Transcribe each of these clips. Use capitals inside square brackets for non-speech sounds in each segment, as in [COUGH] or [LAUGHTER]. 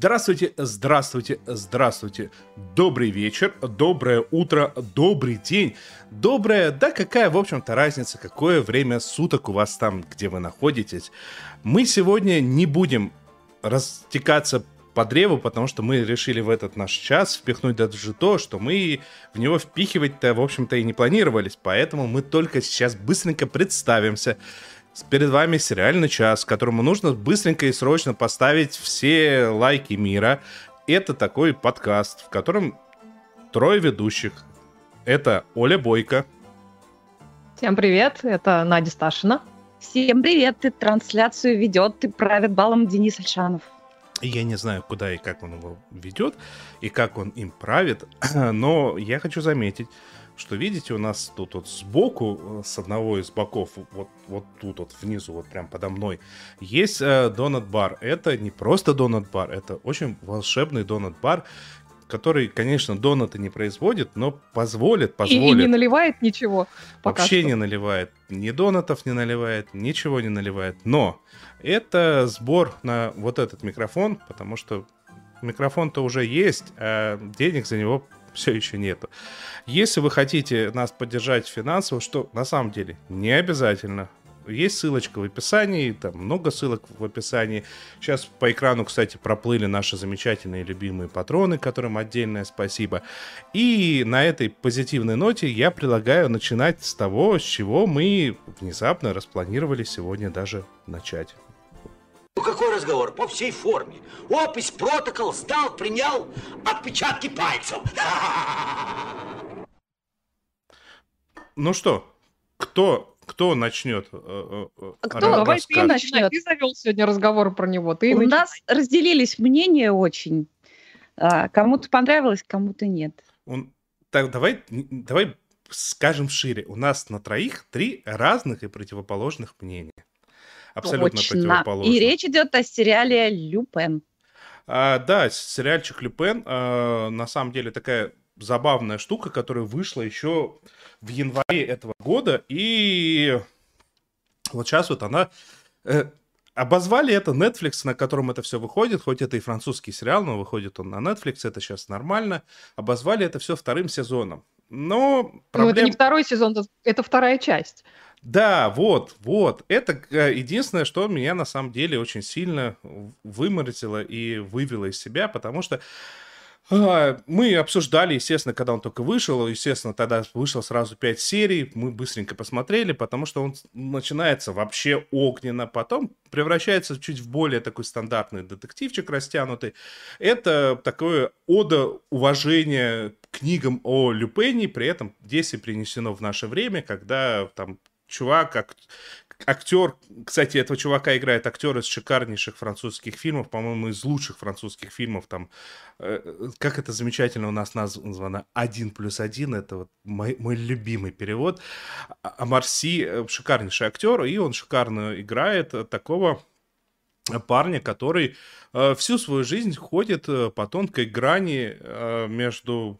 Здравствуйте, здравствуйте, здравствуйте. Добрый вечер, доброе утро, добрый день. Доброе, да какая, в общем-то, разница, какое время суток у вас там, где вы находитесь. Мы сегодня не будем растекаться по древу, потому что мы решили в этот наш час впихнуть даже то, что мы в него впихивать-то, в общем-то, и не планировались. Поэтому мы только сейчас быстренько представимся. Перед вами сериальный час, которому нужно быстренько и срочно поставить все лайки мира. Это такой подкаст, в котором трое ведущих. Это Оля Бойко. Всем привет, это Надя Сташина. Всем привет, и трансляцию ведет и правит балом Денис Альшанов. Я не знаю, куда и как он его ведет, и как он им правит, [CLEARS THROAT] но я хочу заметить, что видите, у нас тут вот сбоку, с одного из боков, вот, вот тут вот внизу, вот прям подо мной, есть э, донат-бар. Это не просто донат-бар, это очень волшебный донат-бар, который, конечно, донаты не производит, но позволит, позволит. И, и не наливает ничего. Вообще что. не наливает. Ни донатов не наливает, ничего не наливает. Но это сбор на вот этот микрофон, потому что микрофон-то уже есть, а денег за него [LAUGHS] все еще нету. Если вы хотите нас поддержать финансово, что на самом деле не обязательно, есть ссылочка в описании, там много ссылок в описании. Сейчас по экрану, кстати, проплыли наши замечательные любимые патроны, которым отдельное спасибо. И на этой позитивной ноте я предлагаю начинать с того, с чего мы внезапно распланировали сегодня даже начать. Ну какой разговор? По всей форме. Опись, протокол, сдал, принял отпечатки пальцев. [LAUGHS] Ну что, кто кто начнет? Э, э, э, кто? Давай ты начнет. Ты завел сегодня разговор про него. Ты У начинай. нас разделились мнения очень. А, кому-то понравилось, кому-то нет. Он... Так, давай, давай скажем шире. У нас на троих три разных и противоположных мнения. Абсолютно Точно. противоположных. И речь идет о сериале «Люпен». А, да, сериальчик «Люпен» а, на самом деле такая забавная штука, которая вышла еще в январе этого года, и вот сейчас вот она... Э, обозвали это Netflix, на котором это все выходит, хоть это и французский сериал, но выходит он на Netflix, это сейчас нормально. Обозвали это все вторым сезоном. Но проблем... Ну, это не второй сезон, это вторая часть. Да, вот, вот. Это э, единственное, что меня на самом деле очень сильно выморозило и вывело из себя, потому что а, мы обсуждали, естественно, когда он только вышел, естественно, тогда вышло сразу 5 серий, мы быстренько посмотрели, потому что он начинается вообще огненно, потом превращается чуть в более такой стандартный детективчик растянутый. Это такое ода уважения книгам о Люпене, при этом действие принесено в наше время, когда там чувак, как актер, кстати, этого чувака играет актер из шикарнейших французских фильмов, по-моему, из лучших французских фильмов, там, э, как это замечательно у нас названо, «Один плюс один», это вот мой, мой любимый перевод. А, а Марси э, шикарнейший актер, и он шикарно играет такого парня, который э, всю свою жизнь ходит э, по тонкой грани э, между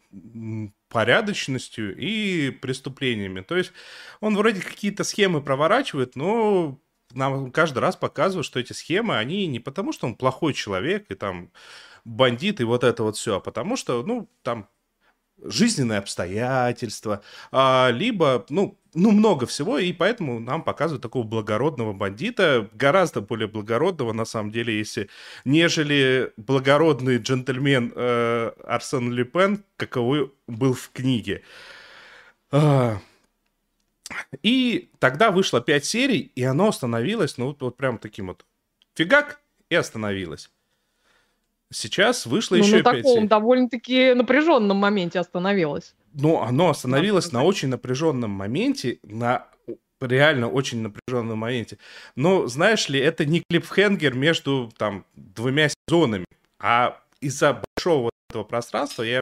порядочностью и преступлениями. То есть он вроде какие-то схемы проворачивает, но нам каждый раз показывают, что эти схемы, они не потому, что он плохой человек и там бандит и вот это вот все, а потому что, ну, там жизненные обстоятельства, а, либо, ну, ну, много всего, и поэтому нам показывают такого благородного бандита, гораздо более благородного, на самом деле, если, нежели благородный джентльмен э, Арсен Люпен, каковой был в книге. А, и тогда вышло пять серий, и оно остановилось, ну, вот, вот прям таким вот фигак, и остановилось. Сейчас вышло ну, еще на таком серий. довольно-таки напряженном моменте остановилось. Ну, оно остановилось да, на очень напряженном моменте, на реально очень напряженном моменте. Но, знаешь ли, это не клипхенгер между там двумя сезонами, а из-за большого этого пространства, я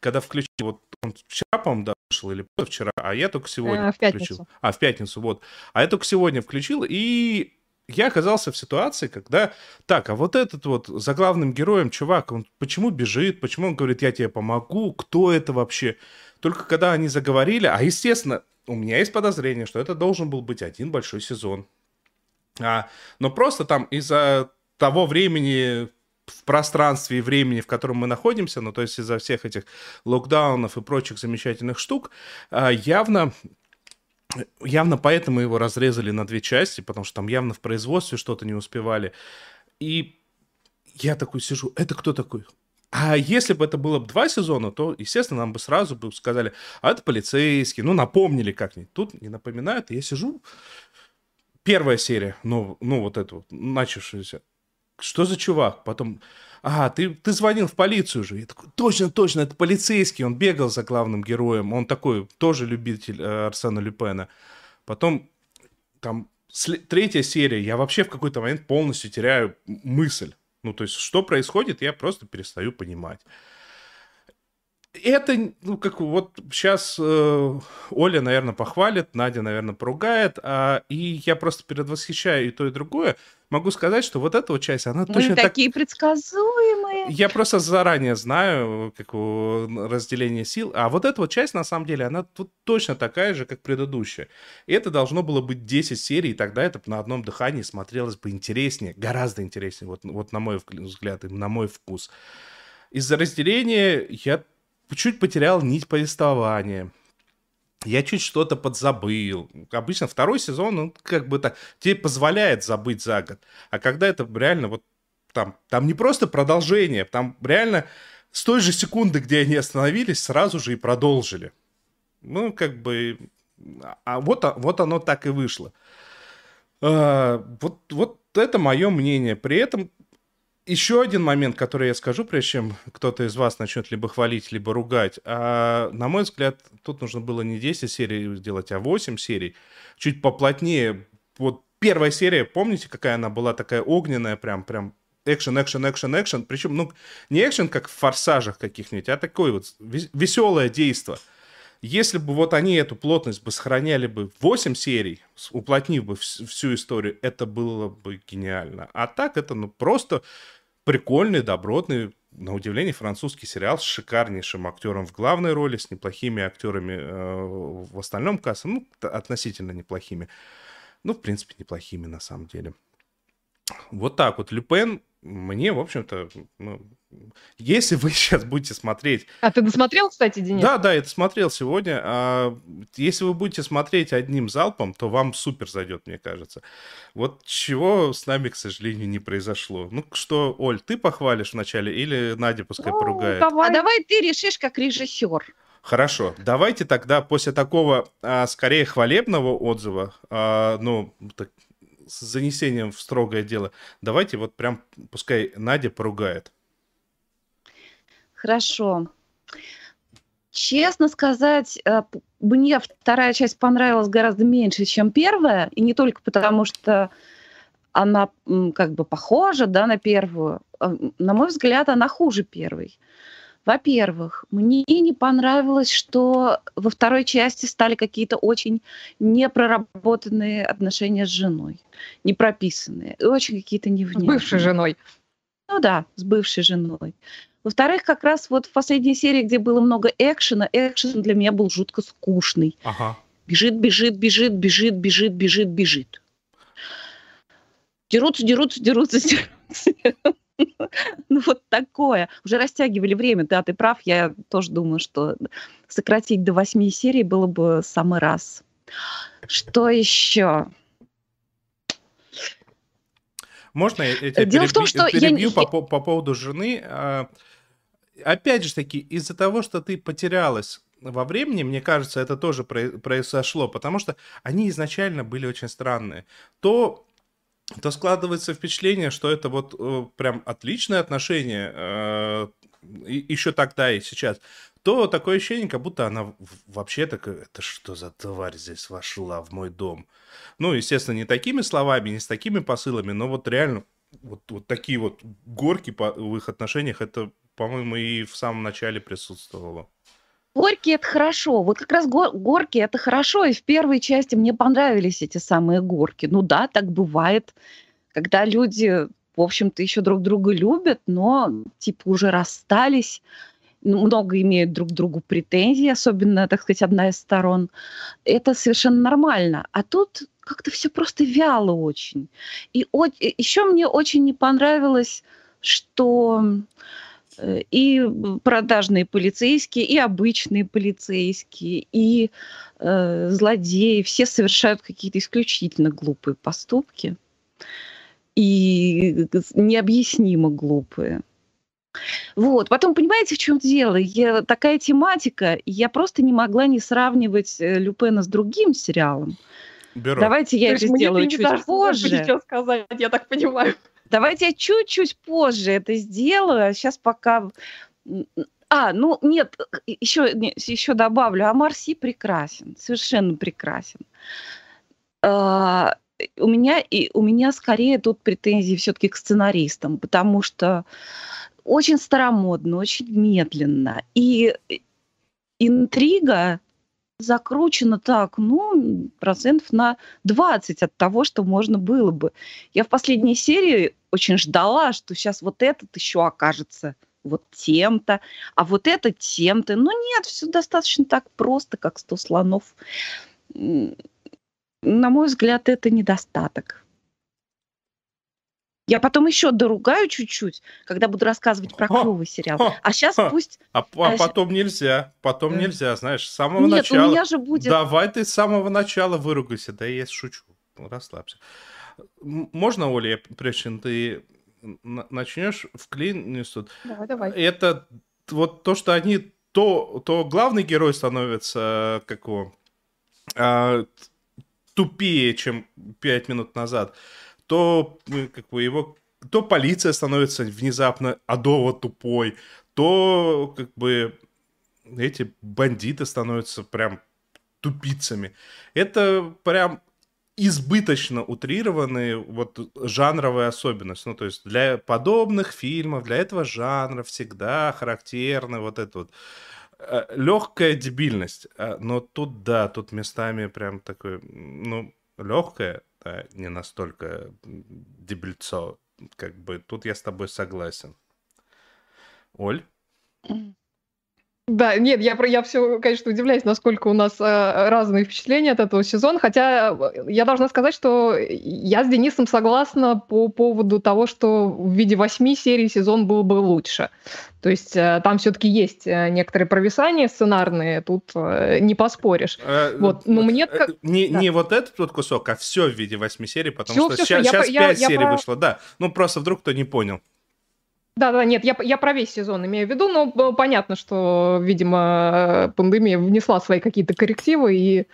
когда включил, вот он вчера, по-моему, да, вышел, или вчера, а я только сегодня э, в включил. А, в пятницу, вот. А я только сегодня включил, и я оказался в ситуации, когда, так, а вот этот вот за главным героем чувак, он почему бежит, почему он говорит, я тебе помогу, кто это вообще? Только когда они заговорили, а, естественно, у меня есть подозрение, что это должен был быть один большой сезон. А, но просто там из-за того времени в пространстве и времени, в котором мы находимся, ну, то есть из-за всех этих локдаунов и прочих замечательных штук, а, явно явно поэтому его разрезали на две части, потому что там явно в производстве что-то не успевали. И я такой сижу, это кто такой? А если бы это было бы два сезона, то, естественно, нам бы сразу бы сказали, а это полицейский, ну, напомнили как-нибудь. Тут не напоминают, я сижу, первая серия, ну, ну вот эту вот, начавшаяся, что за чувак? Потом, а, ты, ты звонил в полицию же. Я такой, точно, точно, это полицейский, он бегал за главным героем, он такой тоже любитель э, Арсена Люпена. Потом, там, третья серия, я вообще в какой-то момент полностью теряю мысль. Ну, то есть, что происходит, я просто перестаю понимать это, ну, как вот сейчас э, Оля, наверное, похвалит, Надя, наверное, поругает, а, и я просто предвосхищаю и то, и другое. Могу сказать, что вот эта вот часть, она Мы точно такие так... предсказуемые. Я просто заранее знаю, как разделение сил, а вот эта вот часть, на самом деле, она тут точно такая же, как предыдущая. И это должно было быть 10 серий, и тогда это на одном дыхании смотрелось бы интереснее, гораздо интереснее, вот, вот на мой взгляд, и на мой вкус. Из-за разделения я чуть потерял нить повествования. Я чуть что-то подзабыл. Обычно второй сезон, он как бы так, тебе позволяет забыть за год. А когда это реально вот там, там не просто продолжение, там реально с той же секунды, где они остановились, сразу же и продолжили. Ну, как бы... А вот, вот оно так и вышло. А, вот, вот это мое мнение. При этом еще один момент, который я скажу, прежде чем кто-то из вас начнет либо хвалить, либо ругать. А, на мой взгляд, тут нужно было не 10 серий сделать, а 8 серий. Чуть поплотнее. Вот первая серия, помните, какая она была такая огненная, прям, прям экшен, экшен, экшен, экшен. Причем, ну, не экшен, как в форсажах каких-нибудь, а такое вот веселое действо. Если бы вот они эту плотность бы сохраняли бы 8 серий, уплотнив бы всю историю, это было бы гениально. А так это, ну, просто прикольный, добротный, на удивление, французский сериал с шикарнейшим актером в главной роли, с неплохими актерами э, в остальном кассе, ну, относительно неплохими. Ну, в принципе, неплохими на самом деле. Вот так вот. Люпен мне, в общем-то, ну, если вы [LAUGHS] сейчас будете смотреть... А ты досмотрел, кстати, Денис? Да, да, я досмотрел сегодня. А если вы будете смотреть одним залпом, то вам супер зайдет, мне кажется. Вот чего с нами, к сожалению, не произошло. Ну что, Оль, ты похвалишь вначале или Надя пускай ну, поругает? Давай. А давай ты решишь как режиссер. Хорошо, давайте тогда после такого, а, скорее, хвалебного отзыва, а, ну, так, с занесением в строгое дело, давайте вот прям, пускай Надя поругает. Хорошо. Честно сказать, э, мне вторая часть понравилась гораздо меньше, чем первая, и не только потому, что она как бы похожа да, на первую. А, на мой взгляд, она хуже первой. Во-первых, мне не понравилось, что во второй части стали какие-то очень непроработанные отношения с женой, не прописанные, очень какие-то невнятные. С бывшей женой. Ну да, с бывшей женой. Во-вторых, как раз вот в последней серии, где было много экшена, экшен для меня был жутко скучный. Ага. Бежит, бежит, бежит, бежит, бежит, бежит, бежит. Дерутся, дерутся, дерутся, [LAUGHS] дерутся. [LAUGHS] Ну вот такое. Уже растягивали время, да, ты прав. Я тоже думаю, что сократить до восьми серий было бы самый раз. Что еще? Можно я тебя Дело переби- в том, что перебью я... по, по поводу жены? А, опять же таки, из-за того, что ты потерялась во времени, мне кажется, это тоже произошло, потому что они изначально были очень странные. То то складывается впечатление, что это вот э, прям отличное отношение, э, еще тогда и сейчас, то такое ощущение, как будто она вообще такая, это что за тварь здесь вошла в мой дом? Ну, естественно, не такими словами, не с такими посылами, но вот реально вот, вот такие вот горки по, в их отношениях, это по-моему, и в самом начале присутствовала. Горький это хорошо. Вот как раз гор- горки это хорошо. И в первой части мне понравились эти самые горки. Ну да, так бывает, когда люди, в общем-то, еще друг друга любят, но типа уже расстались, много имеют друг другу претензий, особенно, так сказать, одна из сторон. Это совершенно нормально. А тут как-то все просто вяло очень. И еще мне очень не понравилось, что и продажные полицейские, и обычные полицейские, и э, злодеи, все совершают какие-то исключительно глупые поступки и необъяснимо глупые. Вот. Потом, понимаете, в чем дело? Я, такая тематика, я просто не могла не сравнивать э, Люпена с другим сериалом. Беру. Давайте я это сделаю чуть позже. Сейчас сказать, я так понимаю. Давайте я чуть-чуть позже это сделаю. Сейчас а пока... А, ну нет, еще, еще добавлю. А Марси прекрасен, совершенно прекрасен. А, у меня, и, у меня скорее тут претензии все-таки к сценаристам, потому что очень старомодно, очень медленно. И интрига закручена так, ну, процентов на 20 от того, что можно было бы. Я в последней серии очень ждала, что сейчас вот этот еще окажется вот тем-то, а вот это тем-то. Но нет, все достаточно так просто, как 100 слонов. На мой взгляд, это недостаток. Я потом еще доругаю чуть-чуть, когда буду рассказывать про клевый сериал. А сейчас пусть... А, а потом нельзя, потом э... нельзя, знаешь, с самого Нет, начала... у меня же будет... Давай ты с самого начала выругайся, да я шучу, расслабься. Можно, Оля, прежде чем ты начнешь в клин несут? Давай, давай. Это вот то, что они... То, то главный герой становится, как его, а, тупее, чем пять минут назад то ну, как бы его то полиция становится внезапно адово тупой, то как бы эти бандиты становятся прям тупицами. Это прям избыточно утрированные вот жанровые особенности. Ну, то есть для подобных фильмов, для этого жанра всегда характерна вот эта вот э, легкая дебильность. А, но тут, да, тут местами прям такой, ну, легкая, да, не настолько дебильцо. Как бы тут я с тобой согласен. Оль? Да, нет, я, я все, конечно, удивляюсь, насколько у нас э, разные впечатления от этого сезона, хотя э, я должна сказать, что я с Денисом согласна по поводу того, что в виде восьми серий сезон был бы лучше. То есть э, там все-таки есть э, некоторые провисания сценарные, тут э, не поспоришь. Э, вот, но мне как... Не, да. не вот этот вот кусок, а все в виде восьми серий, потому все, что все, сейчас, я, 5 я, серий я вышло, да. Ну, просто вдруг кто не понял. Да, да, нет, я, я про весь сезон имею в виду, но понятно, что, видимо, пандемия внесла свои какие-то коррективы, и,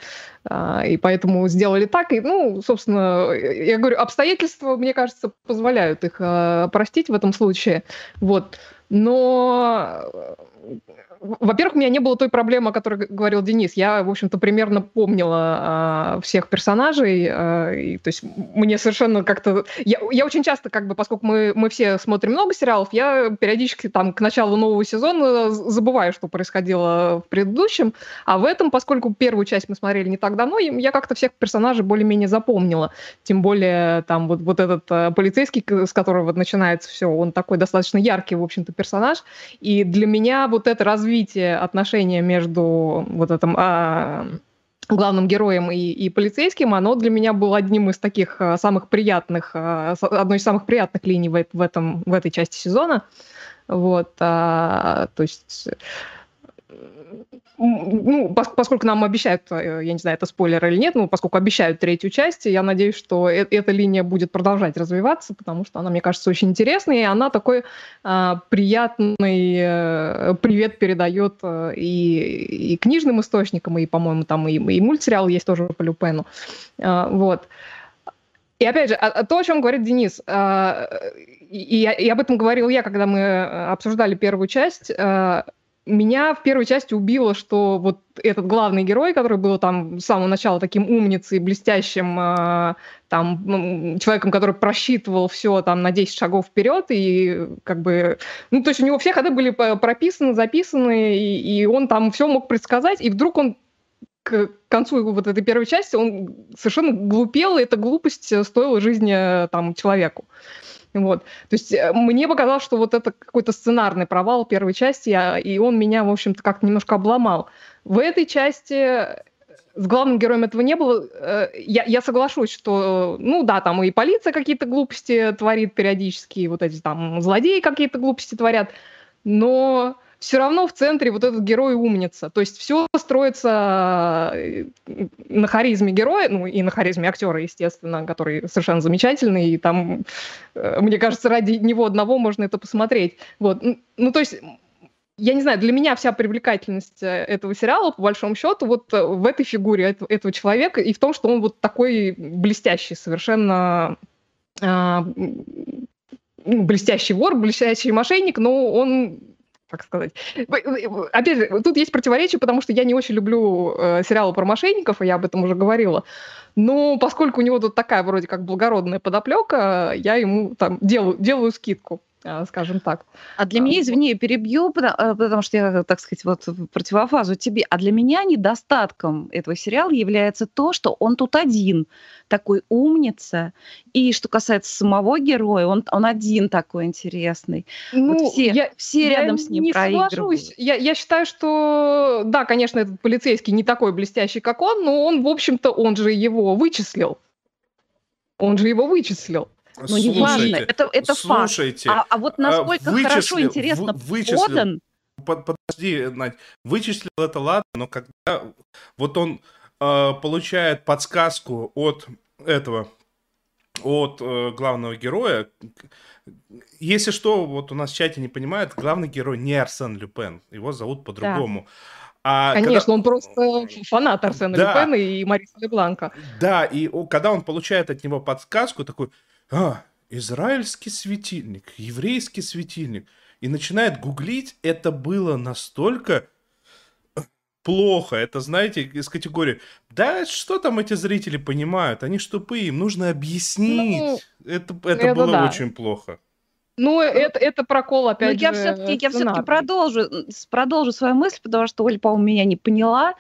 а, и поэтому сделали так. И, ну, собственно, я говорю, обстоятельства, мне кажется, позволяют их простить в этом случае. Вот. Но во-первых, у меня не было той проблемы, о которой говорил Денис. Я, в общем-то, примерно помнила э, всех персонажей. Э, и, то есть мне совершенно как-то... Я, я очень часто, как бы, поскольку мы, мы все смотрим много сериалов, я периодически там к началу нового сезона забываю, что происходило в предыдущем. А в этом, поскольку первую часть мы смотрели не так давно, я как-то всех персонажей более-менее запомнила. Тем более там вот, вот этот э, полицейский, с которого начинается все, он такой достаточно яркий, в общем-то, персонаж. И для меня вот это развитие развитие отношения между вот этим а, главным героем и, и полицейским, оно для меня было одним из таких а, самых приятных, а, одной из самых приятных линий в, этом, в этой части сезона. Вот, а, то есть ну, поскольку нам обещают, э, я не знаю, это спойлер или нет, но поскольку обещают третью часть, я надеюсь, что э эта линия будет продолжать развиваться, потому что она, мне кажется, очень интересная, и она такой э, приятный э, привет передает э, и, и книжным источникам, и, по-моему, там и, и мультсериал есть тоже по Люпену. Э, вот. И опять же, а, то, о чем говорит Денис, э, и, и об этом говорил я, когда мы обсуждали первую часть, меня в первой части убило, что вот этот главный герой, который был там с самого начала таким умницей, блестящим, э, там, человеком, который просчитывал все там на 10 шагов вперед, и как бы, ну, то есть у него все ходы были прописаны, записаны, и, и он там все мог предсказать, и вдруг он к концу вот этой первой части он совершенно глупел, и эта глупость стоила жизни э, там человеку. Вот. То есть э, мне показалось, что вот это какой-то сценарный провал первой части, а, и он меня, в общем-то, как-то немножко обломал. В этой части э, с главным героем этого не было. Э, я, я соглашусь, что, ну да, там и полиция какие-то глупости творит периодически, и вот эти там злодеи какие-то глупости творят, но все равно в центре вот этот герой умница. То есть все строится э, на харизме героя, ну и на харизме актера, естественно, который совершенно замечательный, и там, э, мне кажется, ради него одного можно это посмотреть. Вот. Ну, то есть я не знаю, для меня вся привлекательность э, этого сериала, по большому счету, вот в этой фигуре этого, человека и в том, что он вот такой блестящий, совершенно э, блестящий вор, блестящий мошенник, но он как сказать. Опять же, тут есть противоречие, потому что я не очень люблю э, сериалы про мошенников, и я об этом уже говорила. Но поскольку у него тут такая вроде как благородная подоплека, я ему там делаю, делаю скидку. А, скажем так. А для меня, извини, перебью, потому, э, потому что я, так сказать, вот противофазу тебе. А для меня недостатком этого сериала является то, что он тут один такой умница. И что касается самого героя, он, он один такой интересный. Ну, вот все, я, все я рядом с ним не проигрывают. Я, я считаю, что, да, конечно, этот полицейский не такой блестящий, как он, но он, в общем-то, он же его вычислил. Он же его вычислил. Ну, не важно, это, это слушайте, факт. А, а вот а, насколько вычислил, хорошо, интересно вычислил, подан... Подожди, Надь, вычислил это ладно, но когда вот он э, получает подсказку от этого, от э, главного героя, если что, вот у нас в чате не понимают, главный герой не Арсен Люпен, его зовут по-другому. Да. А Конечно, когда... он просто фанат Арсена да. Люпена и Мариса Лебланка. Да, и когда он получает от него подсказку, такой, а, израильский светильник, еврейский светильник, и начинает гуглить, это было настолько плохо. Это, знаете, из категории, да что там эти зрители понимают, они ж тупые, им нужно объяснить. Ну, это, это, это было да. очень плохо. Ну, это, это прокол, опять Но же. Я все-таки, я все-таки продолжу, продолжу свою мысль, потому что Оля, по-моему, меня не поняла.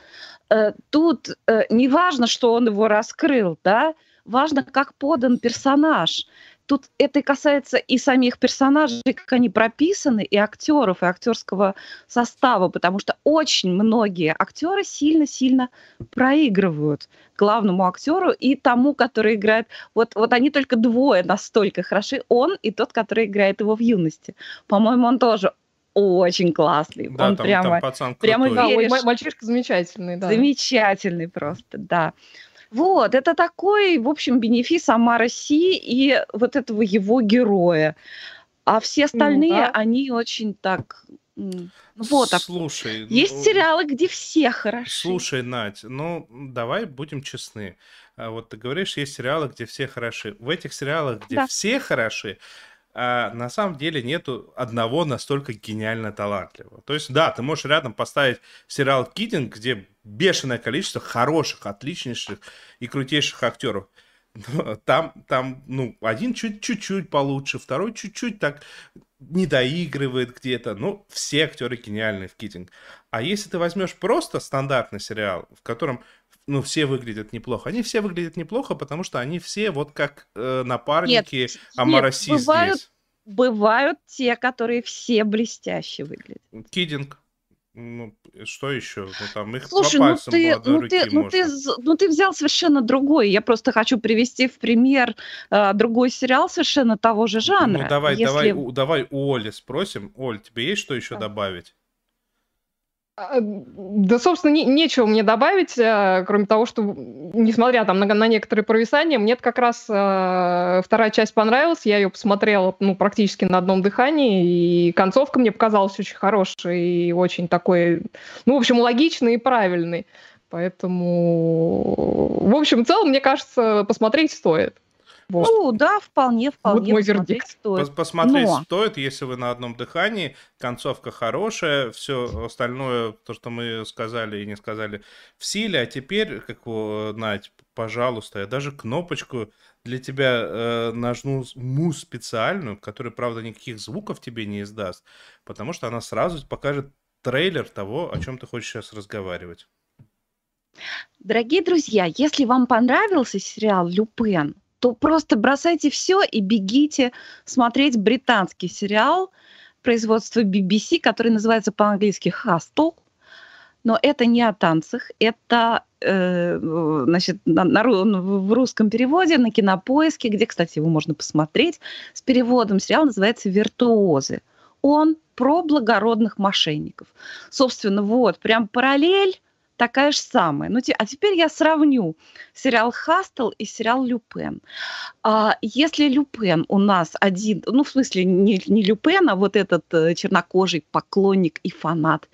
Э, тут э, не важно, что он его раскрыл, да, важно, как подан персонаж. Тут это касается и самих персонажей, как они прописаны, и актеров, и актерского состава, потому что очень многие актеры сильно-сильно проигрывают главному актеру и тому, который играет. Вот, вот они только двое настолько хороши, он и тот, который играет его в юности. По-моему, он тоже очень классный. Да, он там, прямо, там пацан прямо веришь. Да, мальчишка замечательный, да. Замечательный просто, да. Вот, это такой, в общем, бенефис сама России и вот этого его героя. А все остальные, ну, да. они очень так... Ну, вот, Слушай, есть ну, сериалы, где все хороши. Слушай, Надь, ну давай будем честны. А вот ты говоришь, есть сериалы, где все хороши. В этих сериалах, где да. все хороши, а на самом деле нету одного настолько гениально талантливого. То есть, да, ты можешь рядом поставить сериал Кидинг, где бешеное количество хороших, отличнейших и крутейших актеров. Но там, там, ну, один чуть-чуть получше, второй чуть-чуть так не доигрывает где-то. Ну, все актеры гениальные в Китинг. А если ты возьмешь просто стандартный сериал, в котором ну, все выглядят неплохо. Они все выглядят неплохо, потому что они все вот как э, напарники нет, Амараси нет, бывают, здесь. Бывают те, которые все блестяще выглядят. Кидинг. Ну, что еще? Ну, там их Слушай, по ну ты, ну, ты, ну, ты, ну ты взял совершенно другой. Я просто хочу привести в пример э, другой сериал совершенно того же жанра. Ну, давай, Если... давай, у, давай у Оли спросим. Оль, тебе есть что еще да. добавить? А, да, собственно, не, нечего мне добавить, э, кроме того, что, несмотря там на, на некоторые провисания, мне как раз э, вторая часть понравилась, я ее посмотрела ну, практически на одном дыхании, и концовка мне показалась очень хорошей и очень такой, ну, в общем, логичной и правильной. Поэтому, в общем, в целом, мне кажется, посмотреть стоит. Вот. Ну да, вполне, вполне. Вот мой вердикт. Стоит. Посмотреть Но... стоит, если вы на одном дыхании. Концовка хорошая, все остальное, то, что мы сказали и не сказали, в силе. А теперь, как вы, Надь, пожалуйста, я даже кнопочку для тебя э, нажму му специальную, которая, правда, никаких звуков тебе не издаст, потому что она сразу покажет трейлер того, о чем ты хочешь сейчас разговаривать. Дорогие друзья, если вам понравился сериал «Люпен», то просто бросайте все и бегите смотреть британский сериал производства BBC, который называется по-английски «Hustle». Но это не о танцах, это э, значит, на, на, в русском переводе на кинопоиске, где, кстати, его можно посмотреть с переводом. Сериал называется «Виртуозы». Он про благородных мошенников. Собственно, вот, прям параллель такая же самая. Ну, а теперь я сравню сериал «Хастел» и сериал «Люпен». А, если «Люпен» у нас один, ну, в смысле, не, не Люпен, а вот этот э, чернокожий поклонник и фанат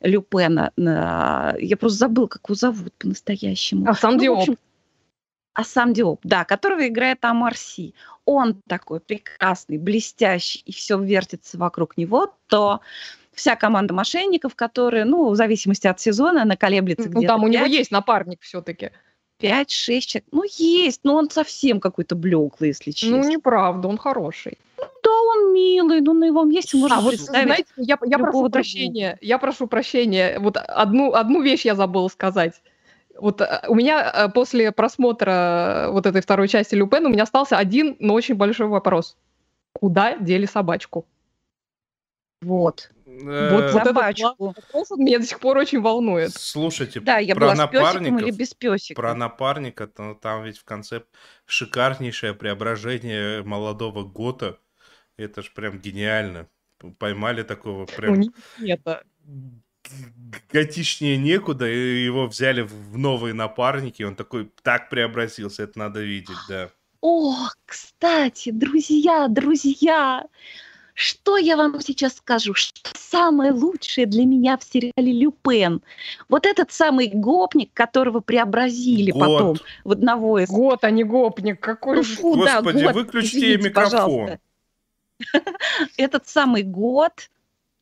Люпена, э, я просто забыл, как его зовут по-настоящему. А сам ну, Диоп. А сам Диоп, да, которого играет Амарси. Он такой прекрасный, блестящий, и все вертится вокруг него, то вся команда мошенников, которые, ну, в зависимости от сезона, она колеблется ну, где-то. Там 5, у него есть напарник все-таки. 5-6 человек. Ну, есть, но он совсем какой-то блеклый, если ну, честно. Ну, неправда, он хороший. Ну, да, он милый, но на его месте можно а, вот, знаете, я, я прошу прощения, я прошу прощения, вот одну, одну вещь я забыла сказать. Вот э, у меня э, после просмотра вот этой второй части Люпен у меня остался один, но очень большой вопрос. Куда дели собачку? Вот. Э, вот, вот этот вопрос меня до сих пор очень волнует. Слушайте, да, я про была напарников, или без песика. Про напарника, то, там ведь в конце шикарнейшее преображение молодого Гота. Это ж прям гениально. Поймали такого прям... Нет, готичнее некуда, и его взяли в новые напарники, он такой так преобразился, это надо видеть, да. О, кстати, друзья, друзья, что я вам сейчас скажу? Что самое лучшее для меня в сериале «Люпен»? Вот этот самый гопник, которого преобразили год. потом в одного из... Год, а не гопник. Какой ну, фу, Господи, да, год. выключите Извините, микрофон. [LAUGHS] Этот самый год,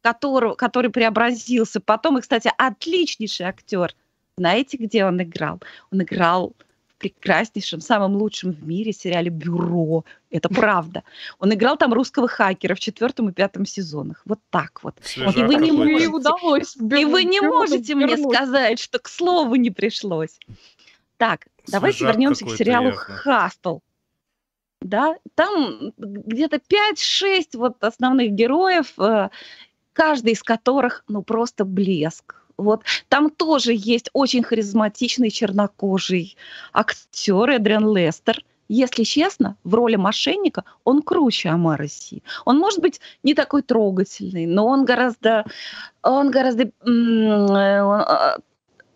который, который преобразился потом, и, кстати, отличнейший актер. Знаете, где он играл? Он играл прекраснейшем, самом лучшем в мире сериале «Бюро». Это правда. Он играл там русского хакера в четвертом и пятом сезонах. Вот так вот. Свежак и вы не можете, удалось и вы не можете мне сказать, что к слову не пришлось. Так, Свежак давайте вернемся к сериалу «Хастл». Да, там где-то 5-6 вот основных героев, э, каждый из которых, ну, просто блеск вот там тоже есть очень харизматичный чернокожий актер Эдриан Лестер. Если честно, в роли мошенника он круче Амара Си. Он может быть не такой трогательный, но он гораздо, он гораздо, он, а,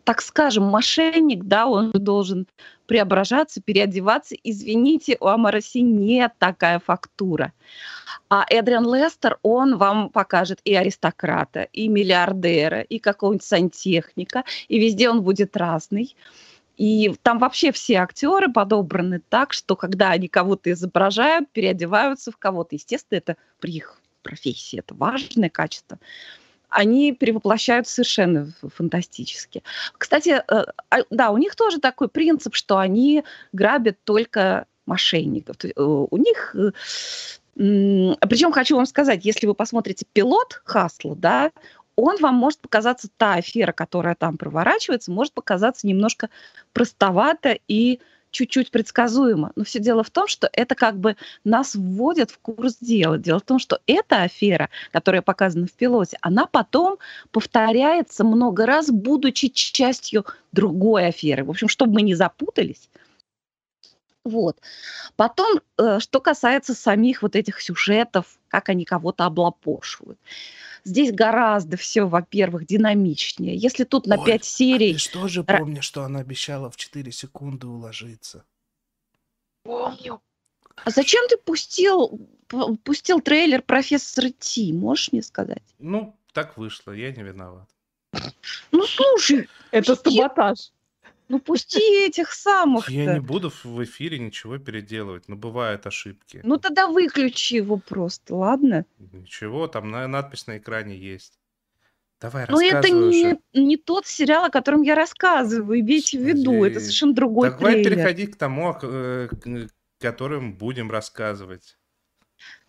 так скажем, мошенник, да, он должен преображаться, переодеваться. Извините, у Амара Си нет такая фактура. А Эдриан Лестер, он вам покажет и аристократа, и миллиардера, и какого-нибудь сантехника, и везде он будет разный. И там вообще все актеры подобраны так, что когда они кого-то изображают, переодеваются в кого-то. Естественно, это при их профессии, это важное качество. Они перевоплощают совершенно фантастически. Кстати, э, а, да, у них тоже такой принцип, что они грабят только мошенников. Э, у них э, причем хочу вам сказать, если вы посмотрите пилот Хасла, да, он вам может показаться, та афера, которая там проворачивается, может показаться немножко простовато и чуть-чуть предсказуемо. Но все дело в том, что это как бы нас вводит в курс дела. Дело в том, что эта афера, которая показана в пилоте, она потом повторяется много раз, будучи частью другой аферы. В общем, чтобы мы не запутались, вот. Потом, э, что касается самих вот этих сюжетов, как они кого-то облапошивают. Здесь гораздо все, во-первых, динамичнее. Если тут на Ой, 5 серий... Ты что же помнишь, что она обещала в 4 секунды уложиться? Помню. А зачем ты пустил, пустил трейлер профессора Ти? Можешь мне сказать? Ну, так вышло, я не виноват. Ну, слушай... Это саботаж. Ну пусти этих самых. Я не буду в эфире ничего переделывать, но бывают ошибки. Ну тогда выключи его просто, ладно? Ничего, там на- надпись на экране есть. Давай, Но это не, не тот сериал, о котором я рассказываю. Имейте в виду, это совершенно другой Давай трейлер. переходить к тому, о э, к- которым будем рассказывать.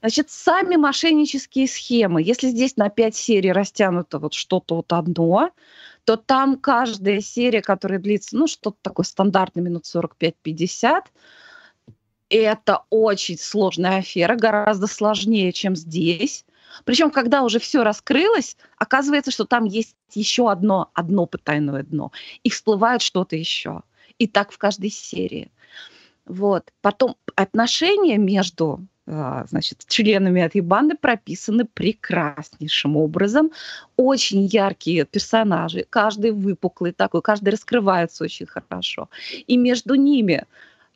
Значит, сами мошеннические схемы. Если здесь на 5 серий растянуто вот что-то вот одно, то там каждая серия, которая длится, ну, что-то такое стандартное, минут 45-50, это очень сложная афера, гораздо сложнее, чем здесь. Причем, когда уже все раскрылось, оказывается, что там есть еще одно, одно потайное дно. И всплывает что-то еще. И так в каждой серии. Вот. Потом отношения между значит, членами этой банды прописаны прекраснейшим образом. Очень яркие персонажи, каждый выпуклый такой, каждый раскрывается очень хорошо. И между ними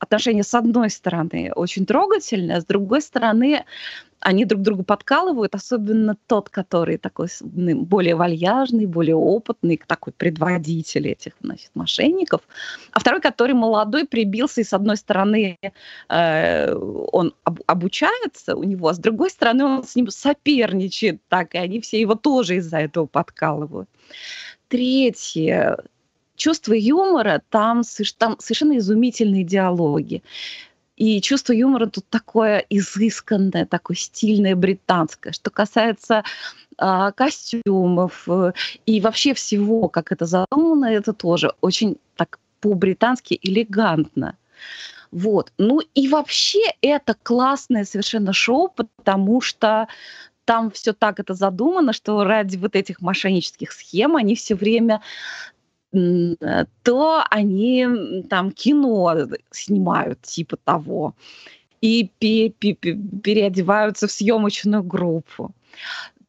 отношения, с одной стороны, очень трогательные, а с другой стороны, они друг друга подкалывают, особенно тот, который такой более вальяжный, более опытный, такой предводитель этих значит, мошенников, а второй, который молодой, прибился, и с одной стороны э, он об- обучается у него, а с другой стороны он с ним соперничает так, и они все его тоже из-за этого подкалывают. Третье. Чувство юмора, там, там совершенно изумительные диалоги. И чувство юмора тут такое изысканное, такое стильное, британское. Что касается а, костюмов э, и вообще всего, как это задумано, это тоже очень так по-британски элегантно. Вот. Ну и вообще это классное совершенно шоу, потому что там все так это задумано, что ради вот этих мошеннических схем они все время э, то они там кино снимают типа того и пе- пе- пе- переодеваются в съемочную группу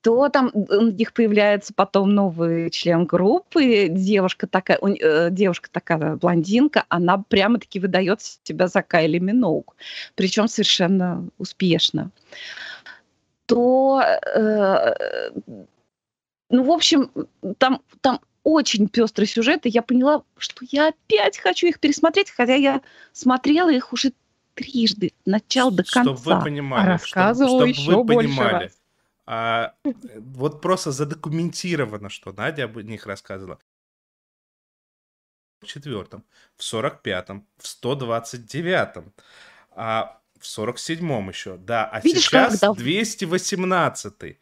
то там у них появляется потом новый член группы, девушка такая, у э, девушка такая блондинка, она прямо-таки выдает себя за Кайли Миноуг, причем совершенно успешно. То, э, ну, в общем, там, там очень пестрый сюжет, и я поняла, что я опять хочу их пересмотреть, хотя я смотрела их уже трижды, начала до конца. Чтобы вы понимали. А рассказывала чтоб- еще вы больше понимали. раз. А, вот просто задокументировано, что Надя об них рассказывала. В четвертом, в сорок пятом, в сто двадцать девятом, а в сорок седьмом еще, да, а Видишь, как сейчас давно. 218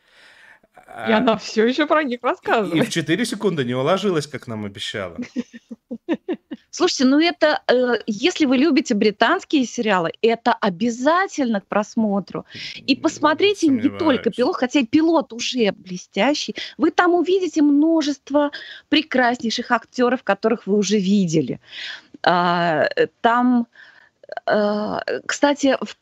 И она все еще про них и рассказывает. в 4 секунды не уложилась, как нам обещала. [LAUGHS] Слушайте, ну это, э, если вы любите британские сериалы, это обязательно к просмотру. И посмотрите не только пилот, хотя и пилот уже блестящий. Вы там увидите множество прекраснейших актеров, которых вы уже видели. А, Там, э, кстати, в,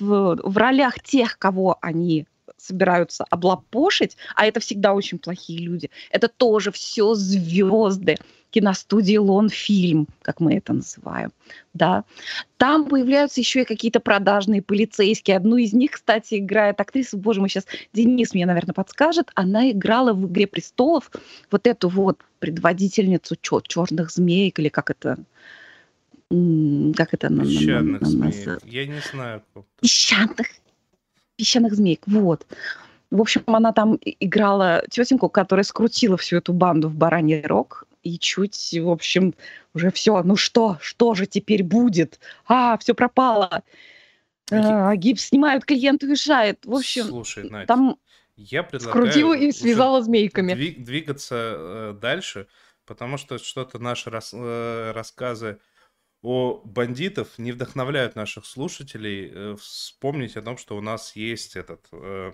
в- в ролях тех, кого они собираются облапошить, а это всегда очень плохие люди, это тоже все звезды киностудии Лонфильм, как мы это называем, да. Там появляются еще и какие-то продажные полицейские. Одну из них, кстати, играет актриса, боже мой, сейчас Денис мне, наверное, подскажет, она играла в «Игре престолов» вот эту вот предводительницу черных змеек, или как это, как это на- на- на- змей. Я не знаю. песчаных, песчаных змеек, вот. В общем, она там играла тетеньку, которая скрутила всю эту банду в бараний рог и чуть, в общем, уже все, ну что, что же теперь будет? А, все пропало. А, гипс снимают, клиент уезжает. В общем, Слушай, Надь, там я предлагаю Скрутила и связала змейками. дви- двигаться э, дальше, потому что что-то наши рас- э, рассказы о бандитов не вдохновляют наших слушателей э, вспомнить о том, что у нас есть этот э,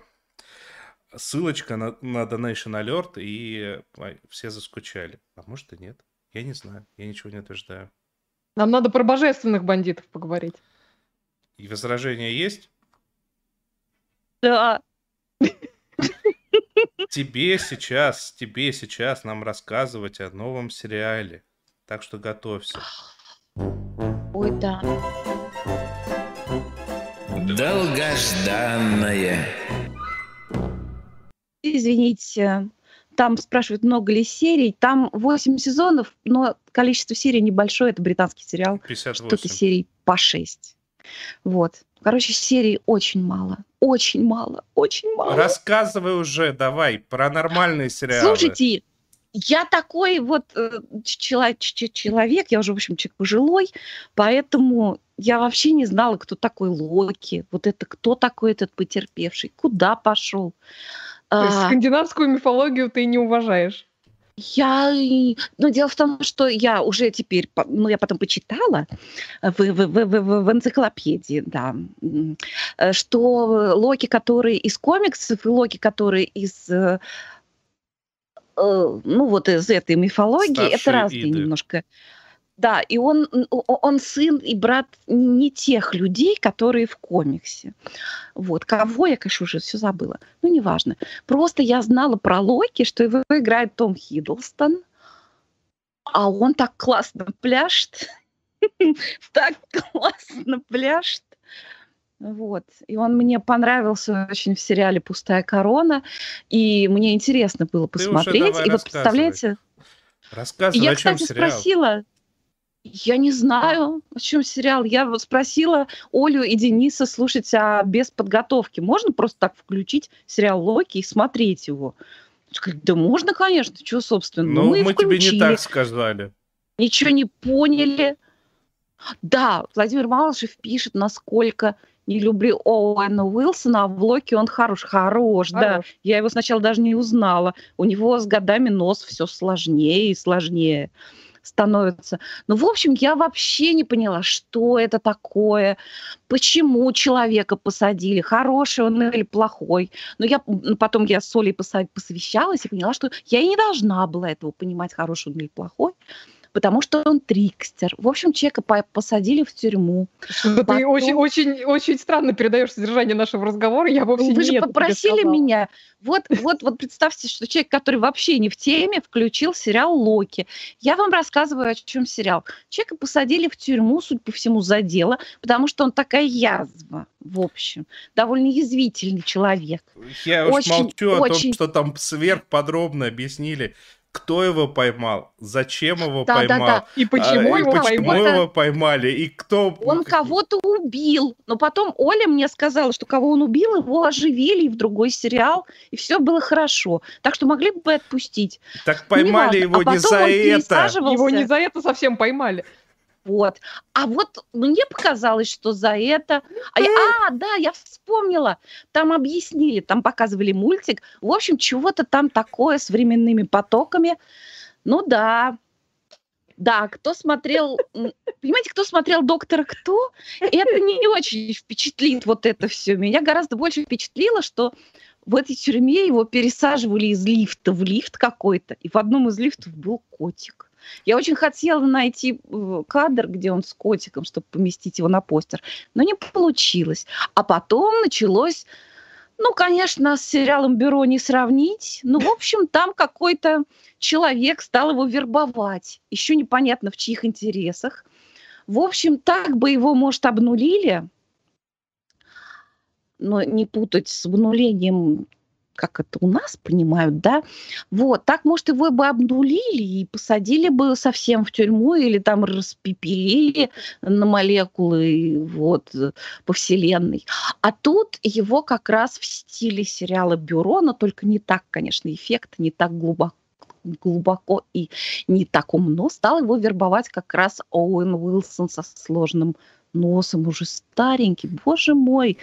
ссылочка на, на Donation Alert, и э, все заскучали. А может и нет. Я не знаю. Я ничего не утверждаю. Нам надо про божественных бандитов поговорить. И возражения есть? да, Тебе сейчас, тебе сейчас нам рассказывать о новом сериале. Так что готовься. Ой, да. Долгожданное. Извините, там спрашивают, много ли серий. Там 8 сезонов, но количество серий небольшое. Это британский сериал. 58. Что-то серий по 6. Вот. Короче, серий очень мало. Очень мало. Очень мало. Рассказывай уже, давай, про нормальные сериалы. Слушайте, я такой вот э, человек, я уже, в общем, человек пожилой, поэтому я вообще не знала, кто такой Локи, вот это кто такой этот потерпевший, куда пошел. То есть А, скандинавскую мифологию ты не уважаешь. Я, но дело в том, что я уже теперь, ну, я потом почитала в, в, в, в- в- энциклопедии, да, э, что Локи, который из комиксов, и Локи, который из, э, ну, вот из этой мифологии, это Старшей разные Иды. немножко. Да, и он, он сын и брат не тех людей, которые в комиксе. Вот. Кого я, конечно, уже все забыла. Ну, неважно. Просто я знала про Локи, что его играет Том Хиддлстон, а он так классно пляшет. [LAUGHS] Так классно пляшет. Вот. И он мне понравился очень в сериале «Пустая корона». И мне интересно было посмотреть. И вот представляете, Рассказывай, я, кстати, сериал. спросила, я не знаю, о чем сериал. Я вот спросила Олю и Дениса слушать, а без подготовки можно просто так включить сериал Локи и смотреть его? Да можно, конечно, чего, собственно. Ну, мы, мы тебе не включили, так сказали. ничего не поняли. Да, Владимир Малышев пишет, насколько не люблю Оуэна Уилсона, а в Локи он хорош. Хорош, да. Хорош. Я его сначала даже не узнала. У него с годами нос все сложнее и сложнее становится. Ну, в общем, я вообще не поняла, что это такое, почему человека посадили, хороший он или плохой. Но я м, потом я с Олей посовещалась и поняла, что я и не должна была этого понимать, хороший он или плохой, потому что он трикстер. В общем, человека по- посадили в тюрьму. Что-то Ты Потом- очень, очень, очень странно передаешь содержание нашего разговора. Я вовсе Ну, Вы не же попросили меня. Вот, вот, вот представьте, что человек, который вообще не в теме, включил сериал Локи. Я вам рассказываю, о чем сериал. Человека посадили в тюрьму, судя по всему, за дело, потому что он такая язва, в общем. Довольно язвительный человек. Я уж Очень, молчу о том, очень. что там сверхподробно объяснили, кто его поймал, зачем его Да, да, поймал, да. И почему а, и его почему поймали? его поймали, и кто... Он кого-то убил. Но потом Оля мне сказала, что кого он убил, его оживили и в другой сериал, и все было хорошо. Так что могли бы отпустить. Так поймали Неважно. его А не за это. Его не за это совсем поймали. Вот. А вот мне показалось, что за это... А, я- а, да, я вспомнила. Там объяснили, там показывали мультик. В общем, чего-то там такое с временными потоками. Ну да. Да, кто смотрел... Понимаете, кто смотрел «Доктора Кто», это не очень впечатлит вот это все. Меня гораздо больше впечатлило, что в этой тюрьме его пересаживали из лифта в лифт какой-то, и в одном из лифтов был котик. Я очень хотела найти э, кадр, где он с котиком, чтобы поместить его на постер, но не получилось. А потом началось, ну, конечно, с сериалом «Бюро» не сравнить. Ну, в общем, там какой-то человек стал его вербовать. Еще непонятно, в чьих интересах. В общем, так бы его, может, обнулили, но не путать с обнулением, как это у нас понимают, да, вот, так, может, его бы обнулили и посадили бы совсем в тюрьму или там распепелили на молекулы вот, по вселенной. А тут его как раз в стиле сериала «Бюро», но только не так, конечно, эффект, не так глубоко глубоко и не так умно, стал его вербовать как раз Оуэн Уилсон со сложным носом, уже старенький. Боже мой,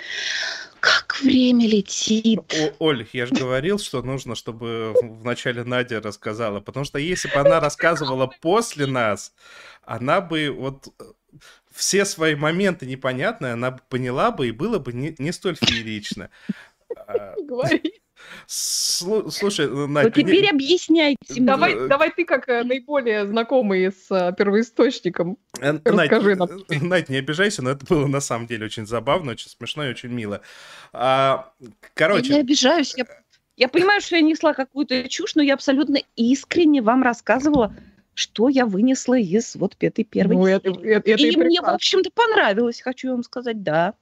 как время летит. О- Оль, я же говорил, что нужно, чтобы вначале Надя рассказала, потому что если бы она рассказывала после нас, она бы вот э, все свои моменты непонятные, она бы поняла бы и было бы не, не столь феерично. А, Говори. Слу- Слушай, Ну, Надь, не- теперь объясняйте мне. Давай, э, давай ты, как э, наиболее знакомый с э, первоисточником. Э, Надь, Расскажи нам. э, Надь, не обижайся, но это было на самом деле очень забавно, очень смешно и очень мило. А, Я не короче, обижаюсь. Я, я понимаю, что я несла какую-то чушь, но я абсолютно искренне вам рассказывала, что я вынесла из вот этой первой Ну, это, серии. это- это И мне, в общем-то, понравилось, хочу вам сказать, да.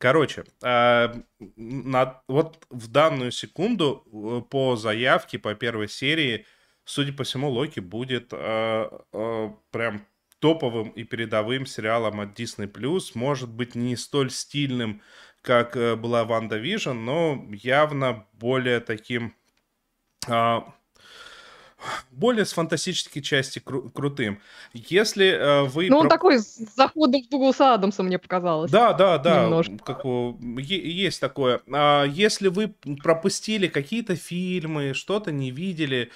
Короче, э, на, вот в данную секунду э, по заявке по первой серии, судя по всему, Локи будет э, э, прям топовым и передовым сериалом от Disney+. Может быть, не столь стильным, как э, была WandaVision, но явно более таким... Более с фантастической части кру- крутым. Если э, вы... Ну, он про... такой с заходом в Дугласа Адамса, мне показалось. Да, да, да. Немножко. Как, есть такое. А если вы пропустили какие-то фильмы, что-то не видели,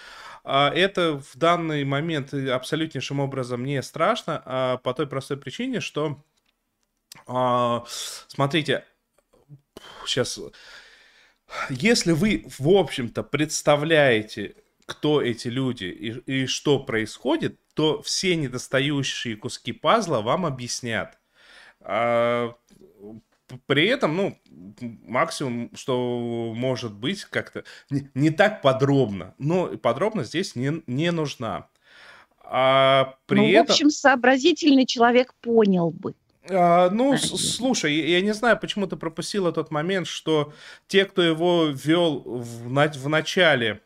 а это в данный момент абсолютнейшим образом не страшно, а по той простой причине, что, а, смотрите, сейчас, если вы, в общем-то, представляете, кто эти люди и, и что происходит, то все недостающие куски пазла вам объяснят. А, при этом, ну, максимум, что может быть как-то не, не так подробно, но подробно здесь не, не нужна. А при ну, этом... в общем, сообразительный человек понял бы. А, ну, слушай, я, не знаю, почему ты пропустила тот момент, что те, кто его вел в, в начале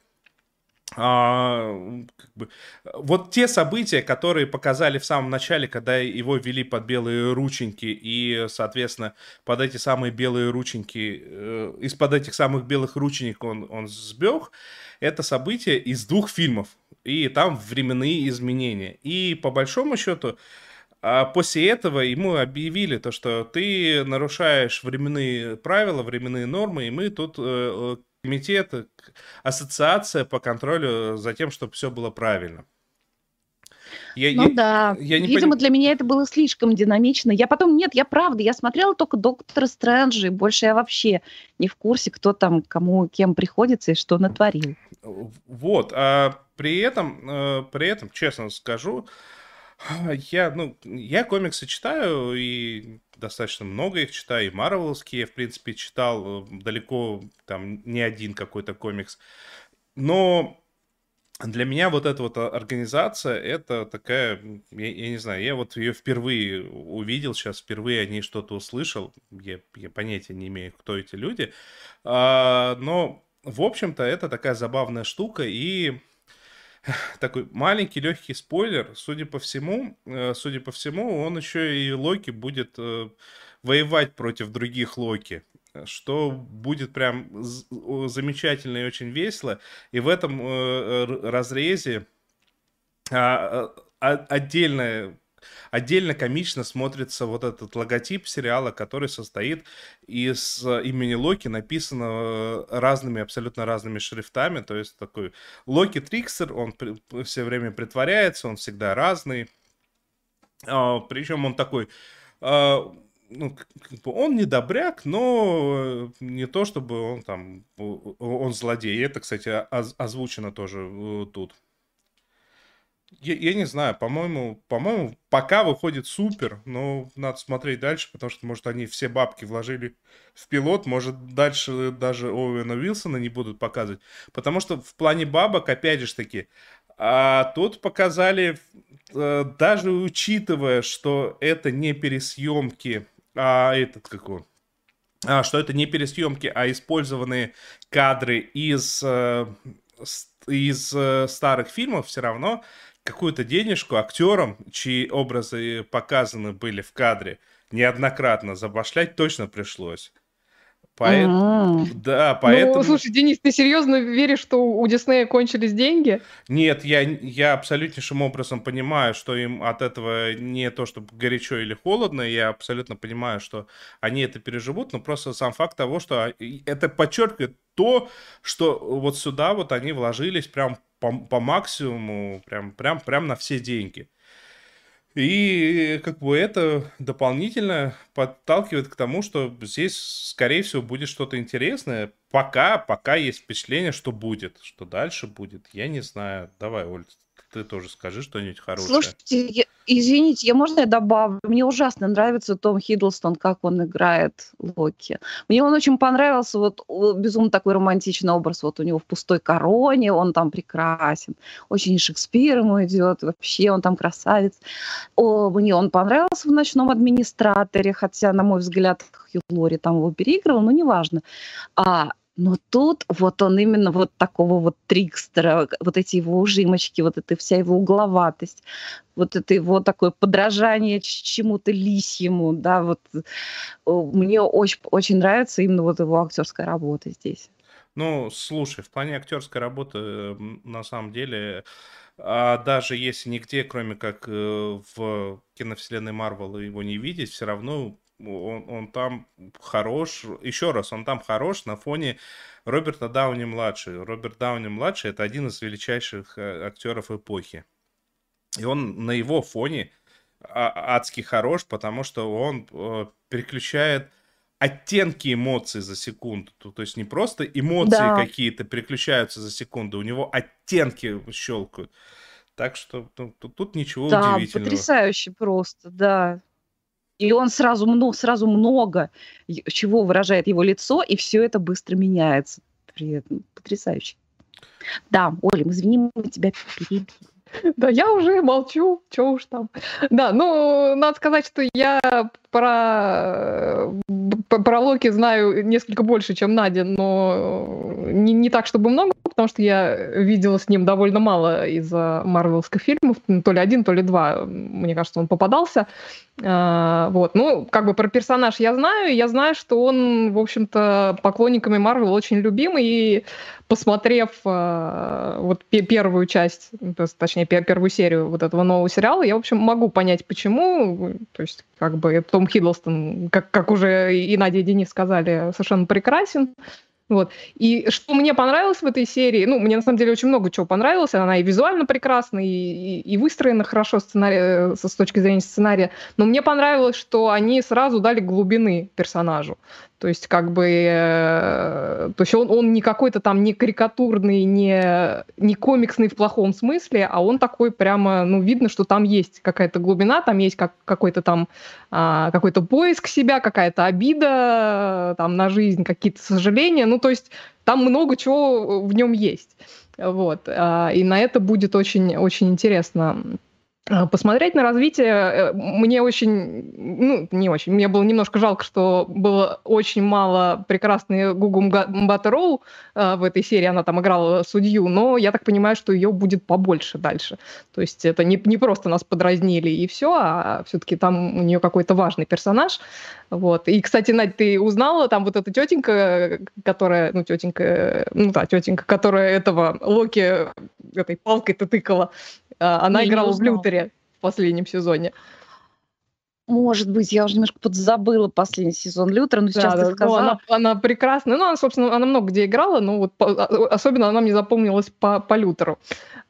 а, как бы, вот те события, которые показали в самом начале, когда его вели под белые рученьки, и, соответственно, под эти самые белые рученьки, э, из-под этих самых белых рученик он, он сбег, это события из двух фильмов, и там временные изменения. И, по большому счету, а после этого ему объявили то, что ты нарушаешь временные правила, временные нормы, и мы тут э, комитет, ассоциация по контролю за тем, чтобы все было правильно. Я, ну я, да, я не видимо, пон... для меня это было слишком динамично. Я потом, нет, я правда, я смотрела только Доктора Стрэнджа, и больше я вообще не в курсе, кто там, кому, кем приходится и что натворил. Вот, а при этом, э, при этом, честно скажу, я, ну, я комиксы читаю, и достаточно много их читаю, и марвеловские, в принципе, читал, э, далеко там не один какой-то комикс. Но для меня вот эта вот организация, это такая, я, я не знаю, я вот ее впервые увидел, сейчас впервые о ней что-то услышал, я, я понятия не имею, кто эти люди, а, но, в общем-то, это такая забавная штука, и [LAUGHS] такой маленький легкий спойлер. Судя по всему, э, судя по всему, он еще и Локи будет э, воевать против других Локи что будет прям замечательно и очень весело. И в этом э, разрезе а, а, отдельная Отдельно комично смотрится вот этот логотип сериала, который состоит из э, имени Локи, написанного разными, абсолютно разными шрифтами. То есть такой Локи Трикстер, он все время притворяется, он всегда разный. А, Причем он такой а, ну, он не добряк, но не то чтобы он там, он злодей. Это, кстати, озвучено тоже э, тут. Я, я не знаю, по-моему, по-моему, пока выходит супер, но надо смотреть дальше, потому что, может, они все бабки вложили в пилот, может, дальше даже Оуэна Уилсона не будут показывать, потому что в плане бабок, опять же таки, а тут показали, э, даже учитывая, что это не пересъемки, а этот какой, а, что это не пересъемки, а использованные кадры из, э, из э, старых фильмов, все равно какую-то денежку актерам, чьи образы показаны были в кадре, неоднократно забашлять точно пришлось. Поэтому, а Да, ну, поэтому... Ну, слушай, Денис, ты серьезно веришь, что у Диснея кончились деньги? Нет, я, я абсолютнейшим образом понимаю, что им от этого не то, чтобы горячо или холодно, я абсолютно понимаю, что они это переживут, но просто сам факт того, что это подчеркивает то, что вот сюда вот они вложились прям по, по максимуму, прям, прям, прям на все деньги. И как бы это дополнительно подталкивает к тому, что здесь, скорее всего, будет что-то интересное. пока, пока есть впечатление, что будет, что дальше будет, я не знаю. Давай, Оль, ты тоже скажи что-нибудь хорошее. Слушайте, я, извините, я можно я добавлю? Мне ужасно нравится Том Хиддлстон, как он играет Локи. Мне он очень понравился, вот безумно такой романтичный образ, вот у него в пустой короне, он там прекрасен. Очень Шекспир ему идет, вообще он там красавец. О, мне он понравился в «Ночном администраторе», хотя, на мой взгляд, Хью Лори там его переигрывал, но неважно. А но тут вот он именно вот такого вот трикстера, вот эти его ужимочки, вот эта вся его угловатость, вот это его такое подражание чему-то лисьему, да, вот мне очень, очень нравится именно вот его актерская работа здесь. Ну, слушай, в плане актерской работы, на самом деле, а даже если нигде, кроме как э, в киновселенной Марвел его не видеть, все равно он, он там хорош, еще раз, он там хорош на фоне Роберта Дауни-младший. Роберт Дауни-младший – это один из величайших э, актеров эпохи. И он на его фоне а, адски хорош, потому что он э, переключает оттенки эмоций за секунду. То есть не просто эмоции да. какие-то переключаются за секунду, у него оттенки щелкают. Так что ну, тут, тут ничего да, удивительного. Да, потрясающе просто, да. И он сразу, ну, сразу много чего выражает его лицо, и все это быстро меняется. При этом потрясающе. Да, Оля, извини, мы тебя перебили. Да, я уже молчу, что уж там. Да, ну, надо сказать, что я про, про Локи знаю несколько больше, чем Надя, но не, не так, чтобы много, потому что я видела с ним довольно мало из-за марвелских фильмов, то ли один, то ли два, мне кажется, он попадался. А, вот, ну, как бы про персонаж я знаю, я знаю, что он, в общем-то, поклонниками Марвел очень любимый, и посмотрев а, вот первую часть, есть, точнее, первую серию вот этого нового сериала, я, в общем, могу понять, почему, то есть, как бы, Том Хиддлстон, как, как уже и Надя и Денис сказали, совершенно прекрасен, вот. И что мне понравилось в этой серии, ну, мне на самом деле очень много чего понравилось, она и визуально прекрасна, и, и, и выстроена хорошо сценарий, с точки зрения сценария, но мне понравилось, что они сразу дали глубины персонажу. То есть, как бы, э, то есть он, он не какой-то там не карикатурный, не, не комиксный в плохом смысле, а он такой прямо, ну, видно, что там есть какая-то глубина, там есть как, какой-то там, а, какой-то поиск себя, какая-то обида там на жизнь, какие-то сожаления, ну, то есть там много чего в нем есть. Вот. А, и на это будет очень, очень интересно посмотреть на развитие э, мне очень, ну, не очень, мне было немножко жалко, что было очень мало прекрасной Гугу Мбаттероу э, в этой серии, она там играла судью, но я так понимаю, что ее будет побольше дальше. То есть это не, не просто нас подразнили и все, а все-таки там у нее какой-то важный персонаж. Вот. И, кстати, Надь, ты узнала, там вот эта тетенька, которая, ну, тетенька, ну да, тетенька, которая этого Локи этой палкой-то тыкала, а, она я играла в Лютере в последнем сезоне. Может быть, я уже немножко подзабыла последний сезон Лютера, но сейчас да, ты сказала. Ну, она, она прекрасная. Ну, она, собственно, она много где играла, но вот по, а, особенно она мне запомнилась по, по Лютеру.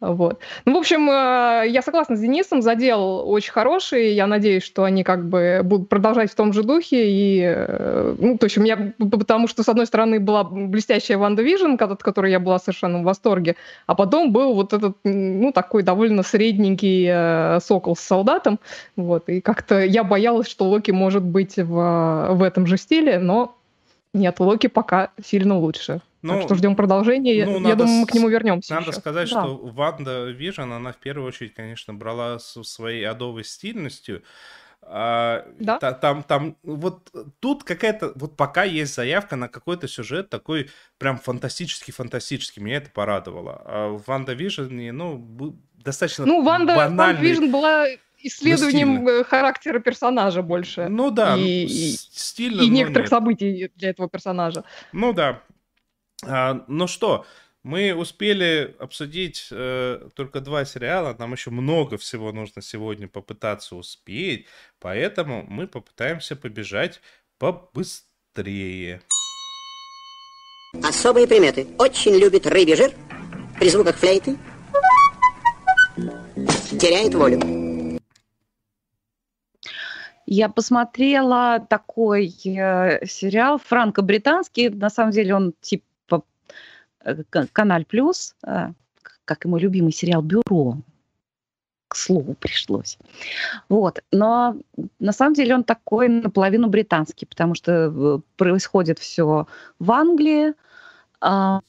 Вот. Ну, в общем, э, я согласна с Денисом, задел очень хороший, я надеюсь, что они как бы будут продолжать в том же духе, и, э, ну, то есть у меня, потому что, с одной стороны, была блестящая WandaVision, от которой я была совершенно в восторге, а потом был вот этот, ну, такой довольно средненький э, сокол с солдатом, вот, и как-то я боялась, что Локи может быть в, в этом же стиле, но нет, Локи пока сильно лучше. Ну, так что ждем продолжения. Ну, я надо, думаю, мы к нему вернемся. Надо еще. сказать, да. что WandaVision, она в первую очередь, конечно, брала со своей адовой стильностью. А, да. Та, там, там, вот тут какая-то, вот пока есть заявка на какой-то сюжет такой прям фантастический-фантастический, меня это порадовало. А в WandaVision, ну, достаточно Ну, Ванда, WandaVision была исследованием ну, характера персонажа больше. Ну да, и, ну, стильно. И некоторых нет. событий для этого персонажа. Ну да. А, ну что, мы успели обсудить э, только два сериала, нам еще много всего нужно сегодня попытаться успеть, поэтому мы попытаемся побежать побыстрее. Особые приметы. Очень любит рыбий жир. При звуках флейты теряет волю. Я посмотрела такой э, сериал франко-британский. На самом деле он типа Каналь Плюс, как и мой любимый сериал «Бюро», к слову пришлось. Вот. Но на самом деле он такой наполовину британский, потому что происходит все в Англии. Но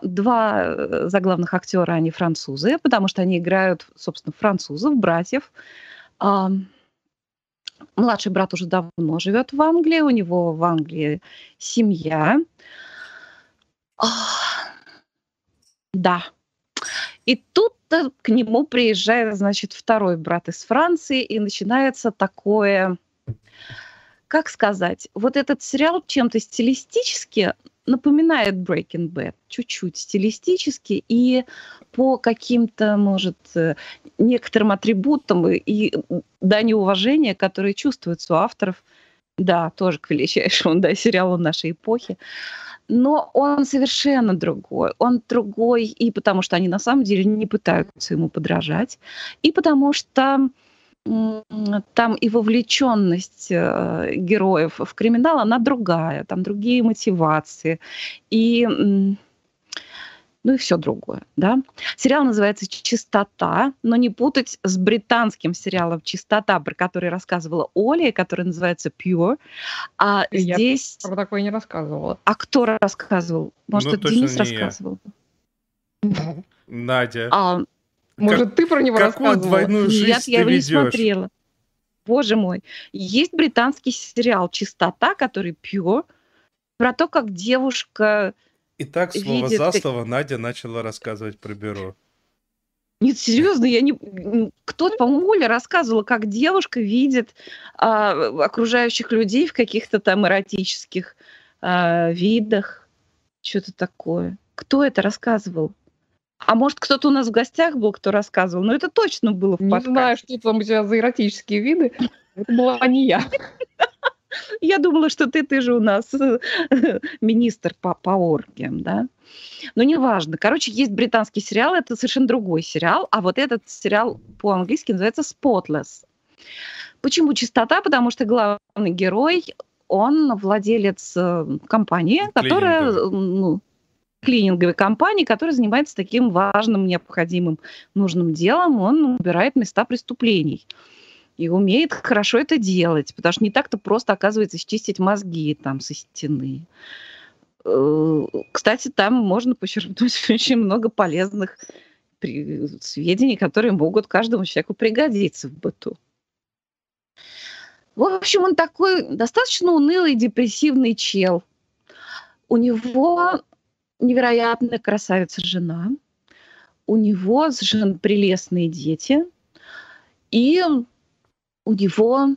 два э, заглавных актера, они французы, потому что они играют, собственно, французов, братьев. Младший брат уже давно живет в Англии, у него в Англии семья. Да. И тут к нему приезжает, значит, второй брат из Франции, и начинается такое, как сказать, вот этот сериал чем-то стилистически напоминает Breaking Bad, чуть-чуть стилистически и по каким-то, может, э, некоторым атрибутам и дани уважения, которые чувствуются у авторов, да, тоже к величайшему да, сериалу нашей эпохи. Но он совершенно другой. Он другой и потому, что они на самом деле не пытаются ему подражать, и потому что там и вовлеченность э, героев в криминал, она другая, там другие мотивации. И ну и все другое, да. Сериал называется «Чистота», но не путать с британским сериалом «Чистота», про который рассказывала Оля, который называется «Pure». А я здесь... про такое не рассказывала. А кто рассказывал? Может, ну, это Денис рассказывал? Надя. А, может, как, ты про него какую рассказывала? двойную жизнь Нет, ты я его ведешь? не смотрела. Боже мой. Есть британский сериал «Чистота», который Pure, про то, как девушка и так слово видит... за слово Надя начала рассказывать про бюро. Нет, серьезно, я не... Кто-то, по-моему, Оля рассказывала, как девушка видит а, окружающих людей в каких-то там эротических а, видах. Что-то такое. Кто это рассказывал? А может, кто-то у нас в гостях был, кто рассказывал? Но это точно было в подкасте. Не знаю, что там у тебя за эротические виды. Это была не я. Я думала, что ты, ты же у нас министр по, по оргиям, да? Но неважно. Короче, есть британский сериал, это совершенно другой сериал, а вот этот сериал по-английски называется Spotless. Почему чистота? Потому что главный герой, он владелец э, компании, которая, ну, клининговой компании, которая занимается таким важным, необходимым, нужным делом. Он убирает места преступлений и умеет хорошо это делать, потому что не так-то просто, оказывается, счистить мозги там со стены. Э, кстати, там можно почерпнуть [LAUGHS] очень много полезных сведений, которые могут каждому человеку пригодиться в быту. В общем, он такой достаточно унылый, депрессивный чел. У него невероятная красавица жена, у него совершенно прелестные дети, и у него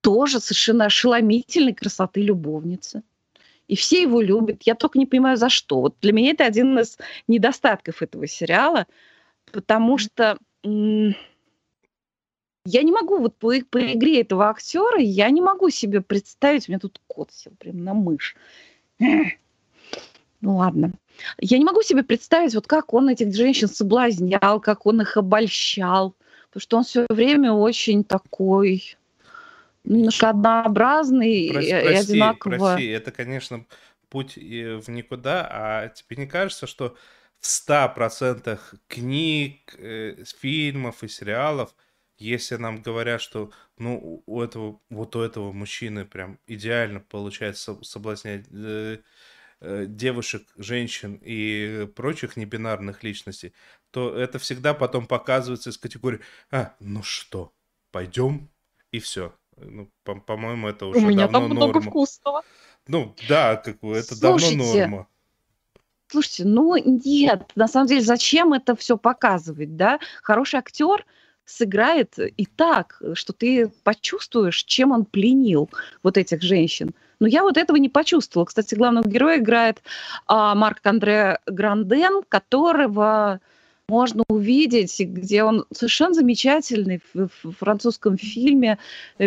тоже совершенно ошеломительной красоты любовницы. И все его любят. Я только не понимаю, за что. Вот для меня это один из недостатков этого сериала, потому что я не могу вот по, по игре этого актера, я не могу себе представить, у меня тут кот сел прям на мышь. Ну ладно. Я не могу себе представить, вот как он этих женщин соблазнял, как он их обольщал потому что он все время очень такой ну, немножко однообразный прости, и, одинаково. Прости, это, конечно, путь в никуда, а тебе не кажется, что в 100% книг, э, фильмов и сериалов, если нам говорят, что ну, у этого, вот у этого мужчины прям идеально получается соблазнять э, девушек, женщин и прочих небинарных личностей, то это всегда потом показывается из категории «А, ну что, пойдем?» и все. Ну, по- по-моему, это уже У меня давно там много норма. вкусного. Ну, да, как бы это Слушайте, давно норма. Слушайте, ну нет, на самом деле, зачем это все показывать, да? Хороший актер сыграет и так, что ты почувствуешь, чем он пленил вот этих женщин. Но я вот этого не почувствовала. Кстати, главного героя играет а, Марк Андре Гранден, которого можно увидеть, где он совершенно замечательный в, французском фильме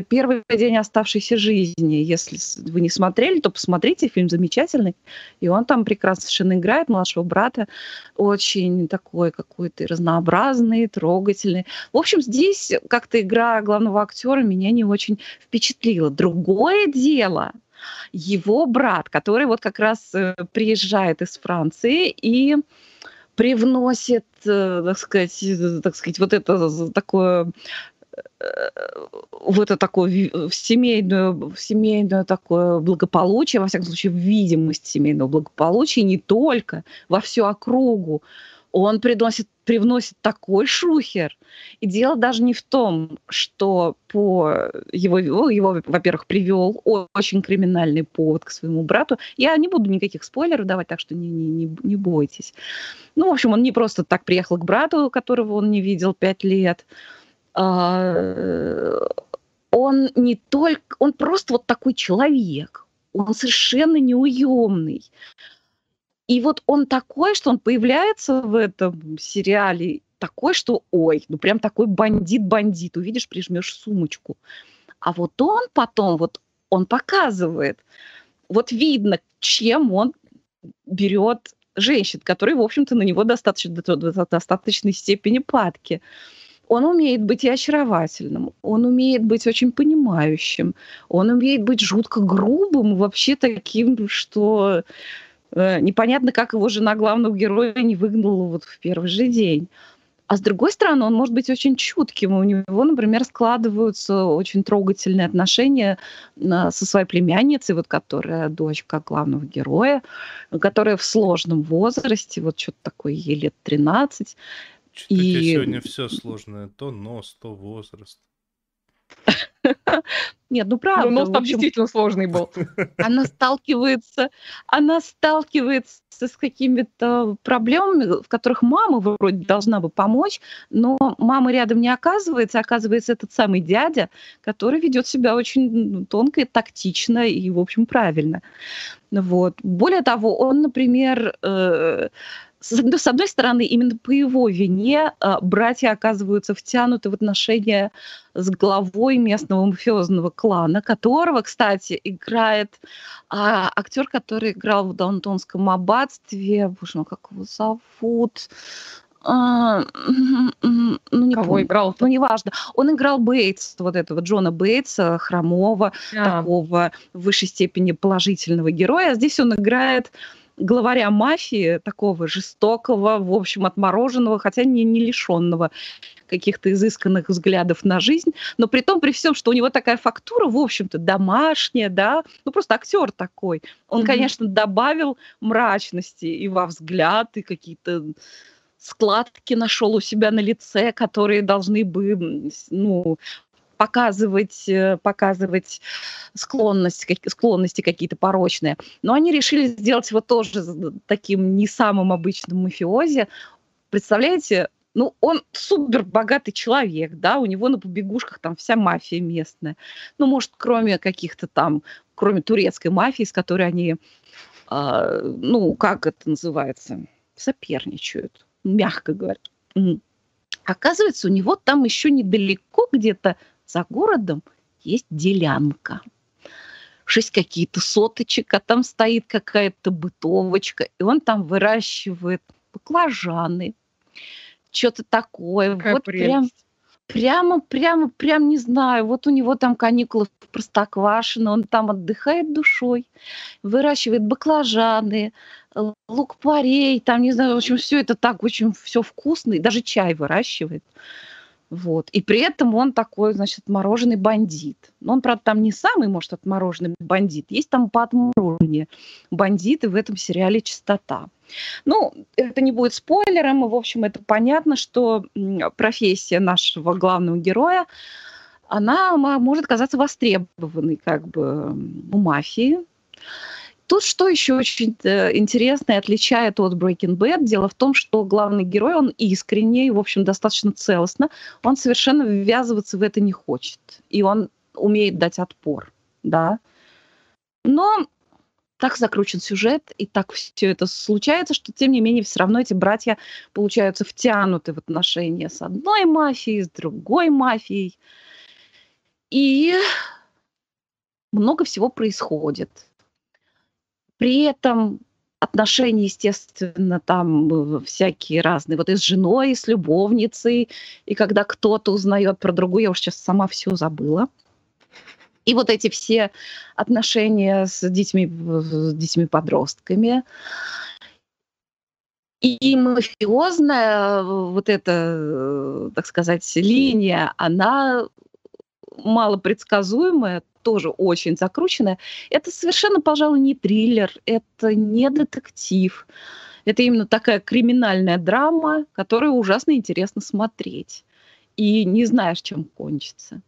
«Первый день оставшейся жизни». Если вы не смотрели, то посмотрите, фильм замечательный. И он там прекрасно совершенно играет младшего брата, очень такой какой-то разнообразный, трогательный. В общем, здесь как-то игра главного актера меня не очень впечатлила. Другое дело – его брат, который вот как раз э, приезжает из Франции и привносит, э, так сказать, э, так сказать, вот это такое в это такое в семейную, в семейное такое благополучие, во всяком случае, в видимость семейного благополучия, не только во всю округу, он приносит, привносит такой шухер. И дело даже не в том, что по его, его во-первых, привел очень криминальный повод к своему брату. Я не буду никаких спойлеров давать, так что не, не, не, не бойтесь. Ну, в общем, он не просто так приехал к брату, которого он не видел пять лет. А, он не только... Он просто вот такой человек. Он совершенно неуемный. И вот он такой, что он появляется в этом сериале, такой, что ой, ну прям такой бандит-бандит, увидишь, прижмешь сумочку. А вот он потом, вот он показывает, вот видно, чем он берет женщин, которые, в общем-то, на него достаточно, до, до достаточной степени падки. Он умеет быть и очаровательным, он умеет быть очень понимающим, он умеет быть жутко грубым, вообще таким, что непонятно, как его жена главного героя не выгнала вот в первый же день. А с другой стороны, он может быть очень чутким. У него, например, складываются очень трогательные отношения со своей племянницей, вот которая дочка главного героя, которая в сложном возрасте, вот что-то такое, ей лет 13. Что-то и... сегодня все сложное. То нос, то возраст. [LAUGHS] Нет, ну правда. Но нос там действительно сложный был. [LAUGHS] Она сталкивается, она сталкивается с какими-то проблемами, в которых мама вроде должна бы помочь, но мама рядом не оказывается, оказывается этот самый дядя, который ведет себя очень ну, тонко и тактично и, в общем, правильно. Вот. Более того, он, например, э, с одной стороны, именно по его вине а, братья оказываются втянуты в отношения с главой местного мафиозного клана, которого, кстати, играет а, актер, который играл в Даунтонском аббатстве. Боже мой, как его зовут? А, ну, не Кого помню. играл? Ну, неважно. Он играл Бейтс, вот этого Джона Бейтса, хромого, а. такого в высшей степени положительного героя. Здесь он играет главаря мафии, такого жестокого, в общем, отмороженного, хотя не, не лишенного каких-то изысканных взглядов на жизнь, но при том, при всем, что у него такая фактура, в общем-то, домашняя, да, ну просто актер такой. Он, mm-hmm. конечно, добавил мрачности и во взгляд, и какие-то складки нашел у себя на лице, которые должны бы, ну, показывать, э, показывать склонность, склонности какие-то порочные. Но они решили сделать его тоже таким не самым обычным мафиози. Представляете, ну, он супер богатый человек, да, у него на побегушках там вся мафия местная. Ну, может, кроме каких-то там, кроме турецкой мафии, с которой они, э, ну, как это называется, соперничают, мягко говоря. Оказывается, у него там еще недалеко где-то за городом есть делянка. Шесть какие-то соточек, а там стоит какая-то бытовочка, и он там выращивает баклажаны, что-то такое. Какая вот прелесть. прям прямо, прямо, прям не знаю. Вот у него там каникулы в Простоквашино, он там отдыхает душой, выращивает баклажаны, лук-порей, там, не знаю, в общем, все это так очень все вкусно, и даже чай выращивает. Вот. И при этом он такой, значит, отмороженный бандит. Но он, правда, там не самый, может, отмороженный бандит. Есть там по отморожению бандиты в этом сериале «Чистота». Ну, это не будет спойлером. В общем, это понятно, что профессия нашего главного героя, она может казаться востребованной как бы у мафии. Тут что еще очень э, интересное отличает от Breaking Bad, дело в том, что главный герой, он искренний, в общем, достаточно целостно, он совершенно ввязываться в это не хочет, и он умеет дать отпор, да. Но так закручен сюжет, и так все это случается, что, тем не менее, все равно эти братья получаются втянуты в отношения с одной мафией, с другой мафией. И много всего происходит. При этом отношения, естественно, там э, всякие разные. Вот и с женой, и с любовницей. И когда кто-то узнает про другую, я уж сейчас сама все забыла. И вот эти все отношения с детьми, с детьми-подростками. И мафиозная вот эта, так сказать, линия, она малопредсказуемая, тоже очень закрученная. Это совершенно, пожалуй, не триллер, это не детектив. Это именно такая криминальная драма, которую ужасно интересно смотреть. И не знаешь, чем кончится.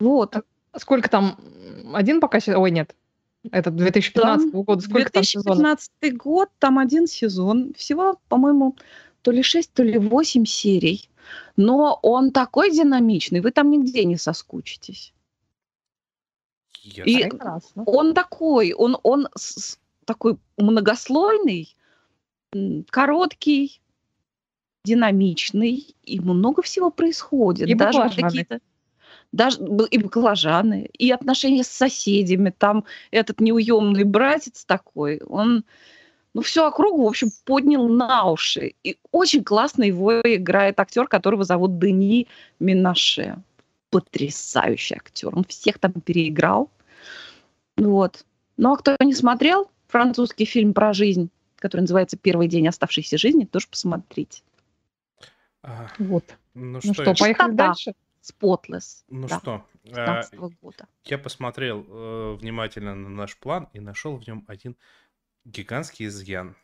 Вот. А сколько там? Один пока... Ой, нет. Это 2015 там года. Сколько 2015 там год, там один сезон. Всего, по-моему, то ли 6, то ли 8 серий. Но он такой динамичный, вы там нигде не соскучитесь. Я И Прекрасно. он такой, он, он с- такой многослойный, короткий, динамичный, и много всего происходит. И даже какие-то даже и баклажаны, и отношения с соседями. Там этот неуемный братец такой, он ну, всю округу, в общем, поднял на уши. И очень классно его играет актер, которого зовут Дени Минаше. Потрясающий актер. Он всех там переиграл. Вот. Ну, а кто не смотрел французский фильм про жизнь, который называется «Первый день оставшейся жизни», тоже посмотрите. А, Вот. Ну Ну что, что, поехали Чистота. дальше? Spotless. ну да, что, а, 15 года. я посмотрел э, внимательно на наш план и нашел в нем один гигантский изъян.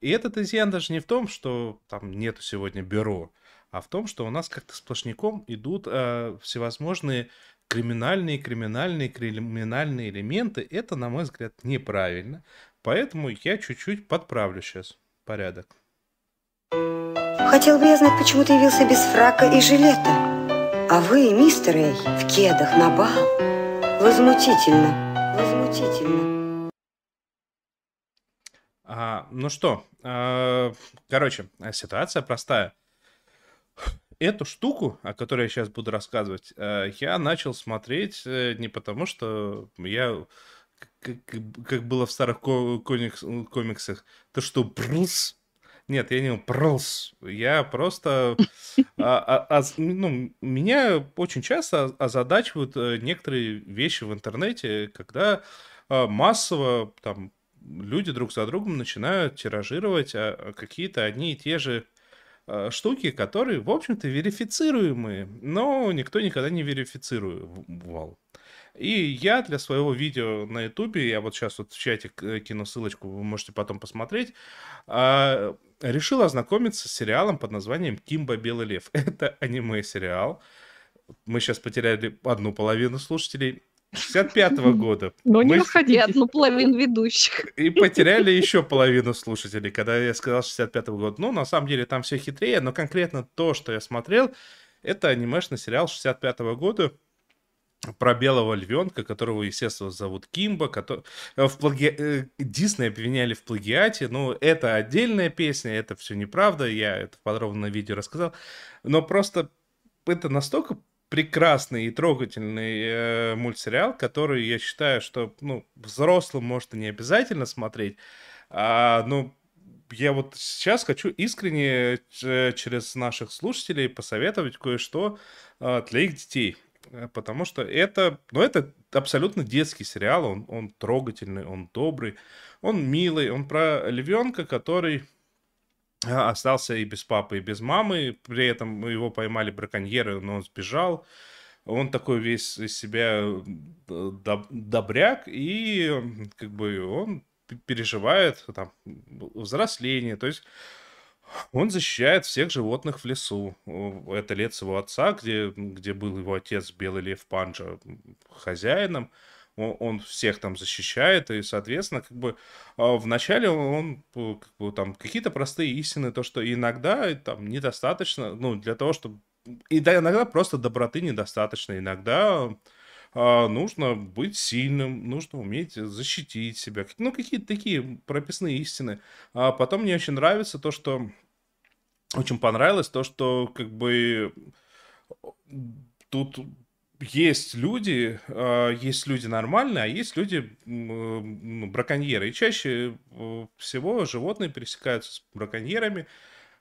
И этот изъян даже не в том, что там нету сегодня бюро, а в том, что у нас как-то сплошняком идут э, всевозможные криминальные, криминальные, криминальные элементы. Это, на мой взгляд, неправильно. Поэтому я чуть-чуть подправлю сейчас порядок. Хотел бы я знать, почему ты явился без фрака и жилета. А вы, мистер Эй, в кедах на бал. Возмутительно, возмутительно. А, ну что, а, короче, ситуация простая. Эту штуку, о которой я сейчас буду рассказывать, э, я начал смотреть э, не потому, что я, как, как- было в старых комикс- комиксах, то что, брус? Нет, я не брус. Я просто... [LAUGHS] а, а, а, ну, меня очень часто озадачивают э, некоторые вещи в интернете, когда а, массово там люди друг за другом начинают тиражировать а, какие-то одни и те же а, штуки, которые, в общем-то, верифицируемые, но никто никогда не верифицировал. И я для своего видео на ютубе, я вот сейчас вот в чате к- кину ссылочку, вы можете потом посмотреть, а, решил ознакомиться с сериалом под названием «Кимба. Белый лев». [LAUGHS] Это аниме-сериал. Мы сейчас потеряли одну половину слушателей. 65-го года. Но не Мы- И расходитесь. одну половину ведущих. и потеряли еще половину слушателей, когда я сказал 65-го года. Ну, на самом деле, там все хитрее, но конкретно то, что я смотрел, это анимешный сериал 65-го года про белого львенка, которого, естественно, зовут Кимба, который... в плаги... э, Дисней обвиняли в плагиате, ну, это отдельная песня, это все неправда, я это подробно на видео рассказал, но просто это настолько прекрасный и трогательный э, мультсериал, который я считаю, что ну, взрослым может и не обязательно смотреть. А, ну, я вот сейчас хочу искренне через наших слушателей посоветовать кое-что а, для их детей. Э, Потому что это, ну, это абсолютно детский сериал, он, он трогательный, он добрый, он милый, он про львенка, который остался и без папы, и без мамы. При этом его поймали браконьеры, но он сбежал. Он такой весь из себя доб- добряк, и как бы он переживает там взросление. То есть он защищает всех животных в лесу. Это лес его отца, где, где был его отец Белый Лев Панджа хозяином. О- Он всех там защищает, и, соответственно, как бы а, вначале он э, как бы, там какие-то простые истины, то, что иногда там недостаточно, ну, для того, чтобы... И да, иногда просто доброты недостаточно, иногда а, нужно быть сильным, нужно уметь защитить себя. Ну, какие-то такие прописные истины. А потом мне очень нравится то, что... Очень понравилось то, что как бы тут есть люди, а, есть люди нормальные, а есть люди ну, браконьеры. И чаще э, всего животные пересекаются с браконьерами,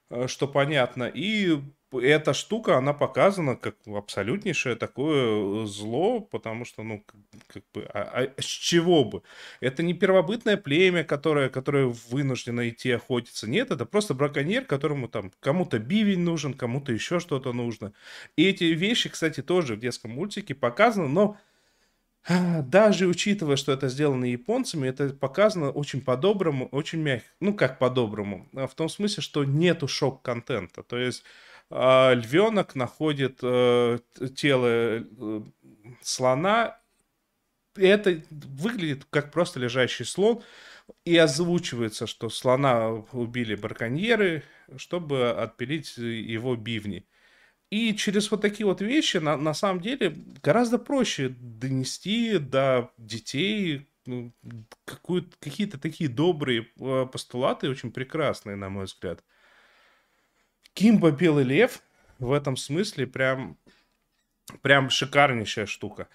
э, что понятно. И эта штука, она показана как абсолютнейшее такое э, зло, потому что, ну, как, бы, а, а с чего бы? Это не первобытное племя, которое, которое вынуждено идти охотиться. Нет, это просто браконьер, которому там кому-то бивень нужен, кому-то еще что-то нужно. И эти вещи, кстати, тоже в детском мультике показаны, но а, даже учитывая, что это сделано японцами, это показано очень по-доброму, очень мягко. Ну, как по-доброму? В том смысле, что нету шок-контента. То есть а, львенок находит э, тело э, слона, это выглядит как просто лежащий слон, и озвучивается, что слона убили браконьеры, чтобы отпилить его бивни. И через вот такие вот вещи на, на самом деле гораздо проще донести до детей ну, какие-то такие добрые э, постулаты, очень прекрасные, на мой взгляд. Кимба Белый Лев в этом смысле прям, прям шикарнейшая штука.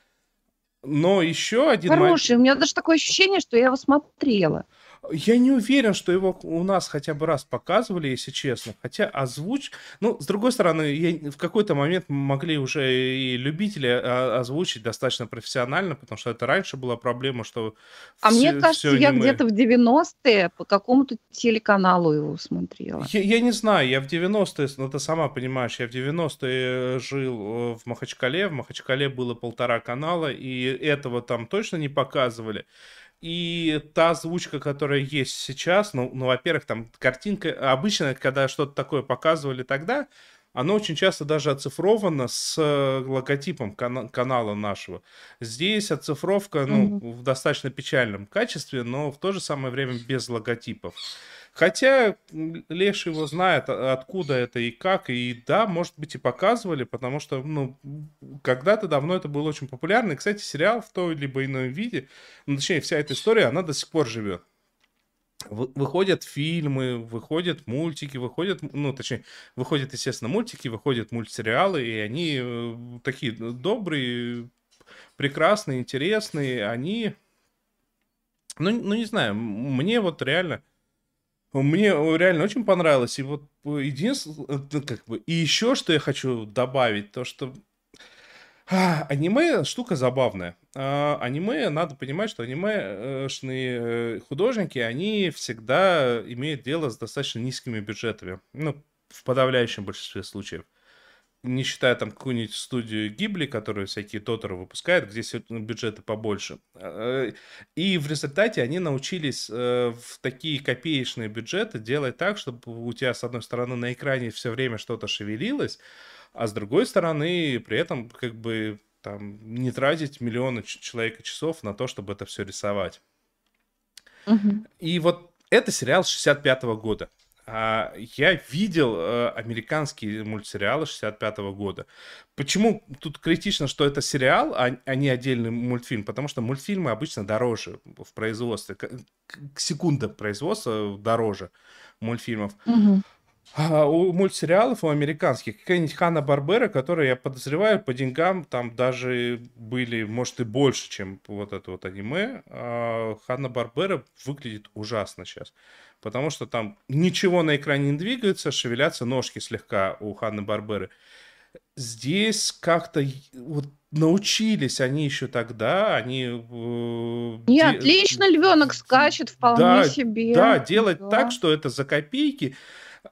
Но еще один... Хороший, у меня даже такое ощущение, что я его смотрела. Я не уверен, что его у нас хотя бы раз показывали, если честно. Хотя озвуч... Ну, с другой стороны, я... в какой-то момент могли уже и любители озвучить достаточно профессионально, потому что это раньше была проблема, что... А все, мне кажется, я мы... где-то в 90-е по какому-то телеканалу его смотрела. Я, я не знаю, я в 90-е, ну ты сама понимаешь, я в 90-е жил э, в Махачкале, в Махачкале было полтора канала, и этого там точно не показывали. И та озвучка, которая есть сейчас, ну, ну во-первых, там картинка, обычно, когда что-то такое показывали тогда, оно очень часто даже оцифровано с э, логотипом кана- канала нашего. Здесь оцифровка, ну, mm-hmm. в достаточно печальном качестве, но в то же самое время без логотипов. Хотя Леш его знает, а, откуда это и как, и да, может быть, и показывали, потому что, ну, когда-то давно это было очень популярно. И, кстати, сериал в той либо ином виде, ну, точнее, вся эта история, она до сих пор живет. Выходят фильмы, выходят мультики, выходят, ну, точнее, выходят, естественно, мультики, выходят мультсериалы, и они э, такие добрые, прекрасные, интересные, они, ну, ну не знаю, мне вот реально мне реально очень понравилось. И вот единственное, ну, как бы, и еще что я хочу добавить, то что а, аниме штука забавная. А, аниме, надо понимать, что анимешные э, художники, они всегда имеют дело с достаточно низкими бюджетами. Ну, в подавляющем большинстве случаев не считая там какую-нибудь студию Гибли, которая всякие тотеры выпускает, где бюджеты побольше. Э, и в результате они научились э, в такие копеечные бюджеты делать так, чтобы у тебя, с одной стороны, на экране все время что-то шевелилось, а с другой стороны, при этом как бы там не тратить миллионы человека часов на то, чтобы это все рисовать. Угу. И вот это сериал 65 -го года. А, я видел э, американские мультсериалы 65 -го года. Почему тут критично, что это сериал, а, а не отдельный мультфильм? Потому что мультфильмы обычно дороже в производстве. Секунда производства дороже мультфильмов. Угу. А у мультсериалов, у американских, какая-нибудь Ханна Барбера, которая, я подозреваю, по деньгам там даже были, может, и больше, чем вот это вот аниме. А Ханна Барбера выглядит ужасно сейчас потому что там ничего на экране не двигается, шевелятся ножки слегка у Ханны Барберы. Здесь как-то вот научились они еще тогда, они... Э, Не, де... отлично львенок скачет вполне да, себе. Да, делать да. так, что это за копейки.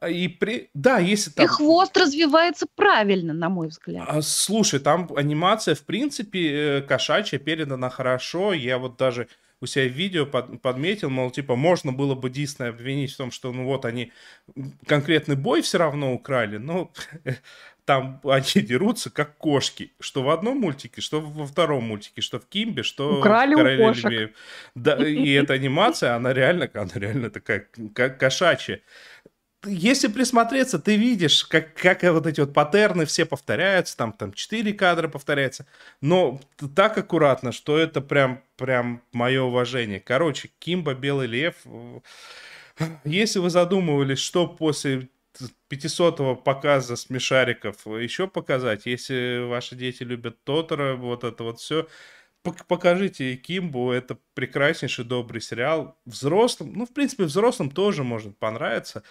И при... Да, если там... И хвост развивается правильно, на мой взгляд. А, слушай, там анимация, в принципе, э, кошачья передана хорошо. Я вот даже у себя в видео под, подметил, мол, типа, можно было бы Дисней обвинить в том, что, ну вот, они конкретный бой все равно украли, но [LAUGHS] там они дерутся как кошки, что в одном мультике, что во втором мультике, что в Кимбе, что Украли в Короле Льве. Да, и эта анимация, она реально, она реально такая кошачья если присмотреться, ты видишь, как, как вот эти вот паттерны все повторяются, там, там 4 кадра повторяется, но так аккуратно, что это прям, прям мое уважение. Короче, Кимба, Белый Лев, если вы задумывались, что после 500-го показа смешариков еще показать, если ваши дети любят Тотора, вот это вот все, покажите Кимбу, это прекраснейший добрый сериал. Взрослым, ну, в принципе, взрослым тоже может понравиться.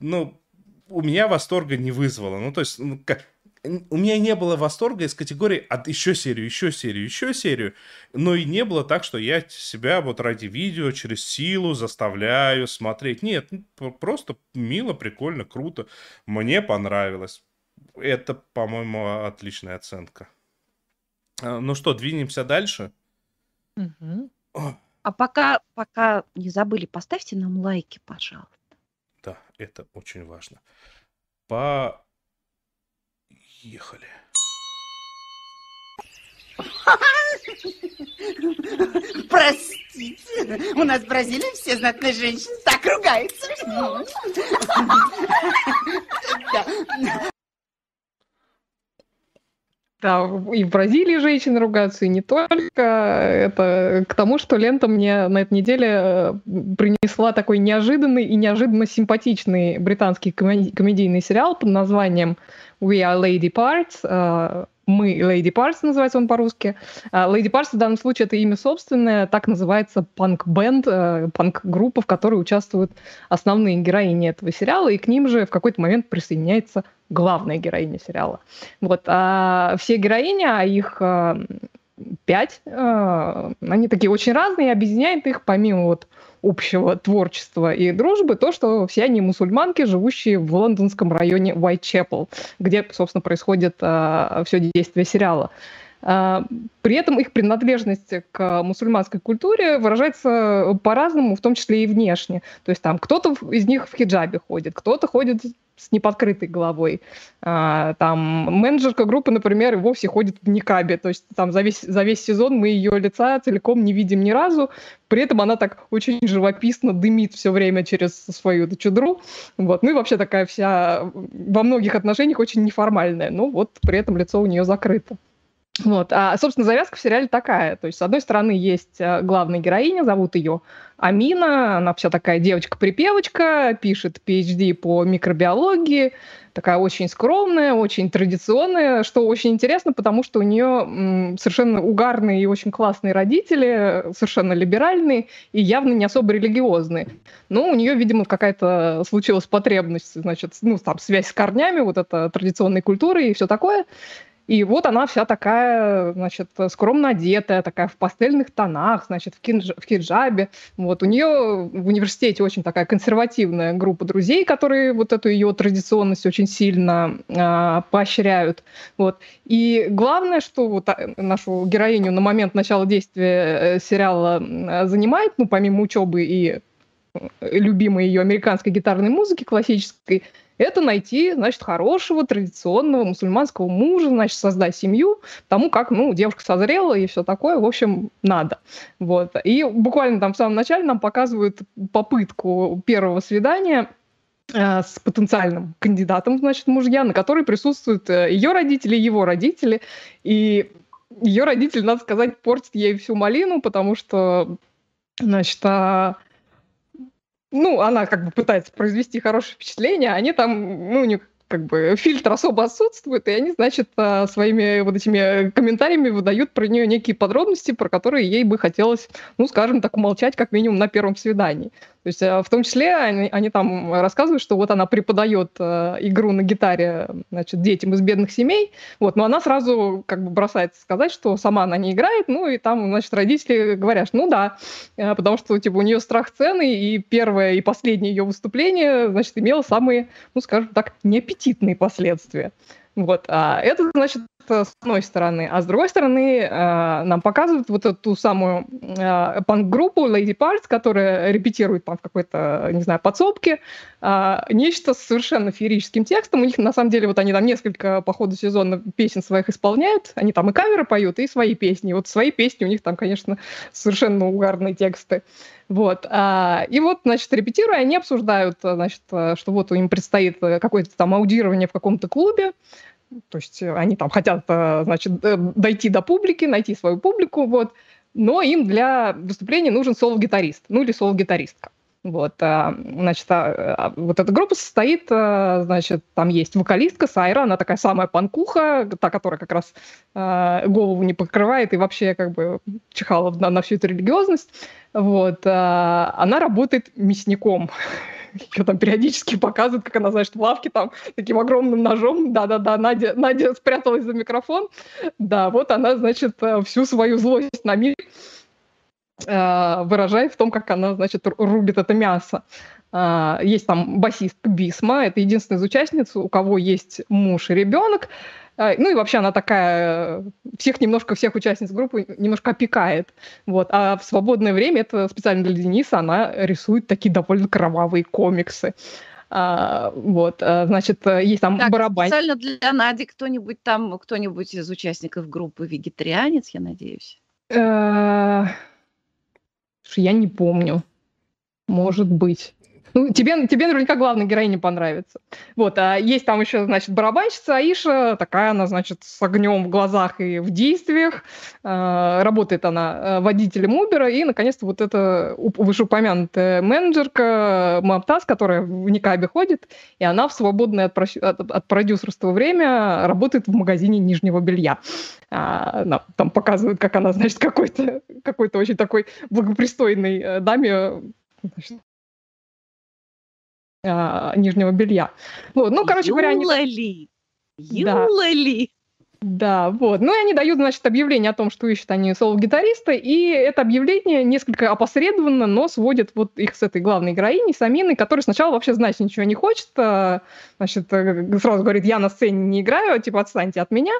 Ну, у меня восторга не вызвало. Ну, то есть, ну, как, у меня не было восторга из категории от еще серию, еще серию, еще серию, но и не было так, что я себя вот ради видео через силу заставляю смотреть. Нет, ну, просто мило, прикольно, круто. Мне понравилось. Это, по-моему, отличная оценка. А, ну что, двинемся дальше? Угу. А пока, пока не забыли, поставьте нам лайки, пожалуйста. Это очень важно. По Ехали. [LAUGHS] Простите, у нас в Бразилии все знатные женщины так ругаются. [LAUGHS] Да, и в Бразилии женщины ругаются, и не только. Это к тому, что лента мне на этой неделе э, принесла такой неожиданный и неожиданно симпатичный британский комедийный сериал под названием We Are Lady Parts. Мы Lady Parts называется он по-русски. Uh, Lady Parts в данном случае это имя собственное, так называется панк-бенд, uh, панк-группа, в которой участвуют основные героини этого сериала, и к ним же в какой-то момент присоединяется главная героиня сериала. Вот, а все героини, а их пять, они такие очень разные, и объединяет их помимо вот общего творчества и дружбы то, что все они мусульманки, живущие в лондонском районе Уайтчепл, где, собственно, происходит а, все действие сериала. А, при этом их принадлежность к мусульманской культуре выражается по-разному, в том числе и внешне. То есть там кто-то из них в хиджабе ходит, кто-то ходит с неподкрытой головой. А, там менеджерка группы, например, и вовсе ходит в никабе. То есть там за весь, за весь сезон мы ее лица целиком не видим ни разу. При этом она так очень живописно дымит все время через свою чудру. Вот. Ну и вообще такая вся во многих отношениях очень неформальная. Но вот при этом лицо у нее закрыто. Вот. А, собственно, завязка в сериале такая. То есть, с одной стороны, есть э, главная героиня, зовут ее Амина. Она вся такая девочка-припевочка, пишет PhD по микробиологии, такая очень скромная, очень традиционная, что очень интересно, потому что у нее совершенно угарные и очень классные родители, совершенно либеральные и явно не особо религиозные. Но у нее, видимо, какая-то случилась потребность, значит, ну, там, связь с корнями, вот это традиционной культуры и все такое. И вот она вся такая, значит, скромно одетая, такая в пастельных тонах, значит, в, кинж... в хиджабе. Вот у нее в университете очень такая консервативная группа друзей, которые вот эту ее традиционность очень сильно э, поощряют. Вот. И главное, что вот а, нашу героиню на момент начала действия э, сериала занимает, ну, помимо учебы и э, любимой ее американской гитарной музыки классической, это найти, значит, хорошего традиционного мусульманского мужа, значит, создать семью, тому как, ну, девушка созрела и все такое, в общем, надо. Вот. И буквально там в самом начале нам показывают попытку первого свидания э, с потенциальным кандидатом, значит, мужья, на который присутствуют э, ее родители, его родители, и ее родители, надо сказать, портят ей всю малину, потому что, значит, а ну, она как бы пытается произвести хорошее впечатление, они там, ну, у них как бы фильтр особо отсутствует, и они, значит, а, своими вот этими комментариями выдают про нее некие подробности, про которые ей бы хотелось, ну, скажем так, умолчать как минимум на первом свидании. То есть э, в том числе они, они там рассказывают, что вот она преподает э, игру на гитаре значит, детям из бедных семей, вот, но она сразу как бы бросается сказать, что сама она не играет, ну и там, значит, родители говорят, ну да, э, потому что типа у нее страх цены, и первое и последнее ее выступление, значит, имело самые, ну, скажем так, неаппетитные последствия. Вот. А это, значит, с одной стороны. А с другой стороны, э, нам показывают вот эту самую э, панк-группу Lady Parts, которая репетирует там в какой-то, не знаю, подсобке, э, нечто с совершенно феерическим текстом. У них, на самом деле, вот они там несколько по ходу сезона песен своих исполняют. Они там и каверы поют, и свои песни. Вот свои песни у них там, конечно, совершенно угарные тексты. Вот. И вот, значит, репетируя, они обсуждают, значит, что вот им предстоит какое-то там аудирование в каком-то клубе, то есть э, они там хотят, э, значит, дойти до публики, найти свою публику, вот. Но им для выступления нужен соло-гитарист, ну или соло-гитаристка. Вот, а, значит, а, а, вот эта группа состоит, значит, там есть вокалистка Сайра, она такая самая панкуха, та, которая как раз голову не покрывает и вообще как бы чихала на, на всю эту религиозность. Вот, она работает мясником [LAUGHS] ее там периодически показывают, как она, значит, в лавке там таким огромным ножом, да-да-да, Надя, Надя спряталась за микрофон, да, вот она, значит, э, всю свою злость на мир э, выражает в том, как она, значит, рубит это мясо. Э, есть там басист Бисма, это единственная из участниц, у кого есть муж и ребенок, а, ну и вообще она такая, всех немножко, всех участниц группы немножко опекает. Вот. А в свободное время, это специально для Дениса, она рисует такие довольно кровавые комиксы. А, вот, а, значит, есть там так, барабан. Специально для Нади кто-нибудь там, кто-нибудь из участников группы вегетарианец, я надеюсь? Э, я не помню. Может быть. Ну, тебе, тебе наверняка главная героиня понравится. Вот, а есть там еще, значит, барабанщица Аиша, такая она, значит, с огнем в глазах и в действиях. Э, работает она э, водителем Uber, и, наконец-то, вот эта вышеупомянутая менеджерка Маптас, которая в Никабе ходит, и она в свободное от, от, от продюсерства время работает в магазине нижнего белья. А, там показывают, как она, значит, какой-то какой очень такой благопристойной э, даме значит, а, нижнего белья. Вот, ну, короче Юла говоря, они... ли? Юла ли? Да, вот. Ну и они дают, значит, объявление о том, что ищут они соло-гитариста, и это объявление несколько опосредованно, но сводит вот их с этой главной героиней, с Аминой, которая сначала вообще знать ничего не хочет, а, значит, э, сразу говорит, я на сцене не играю, типа, отстаньте от меня,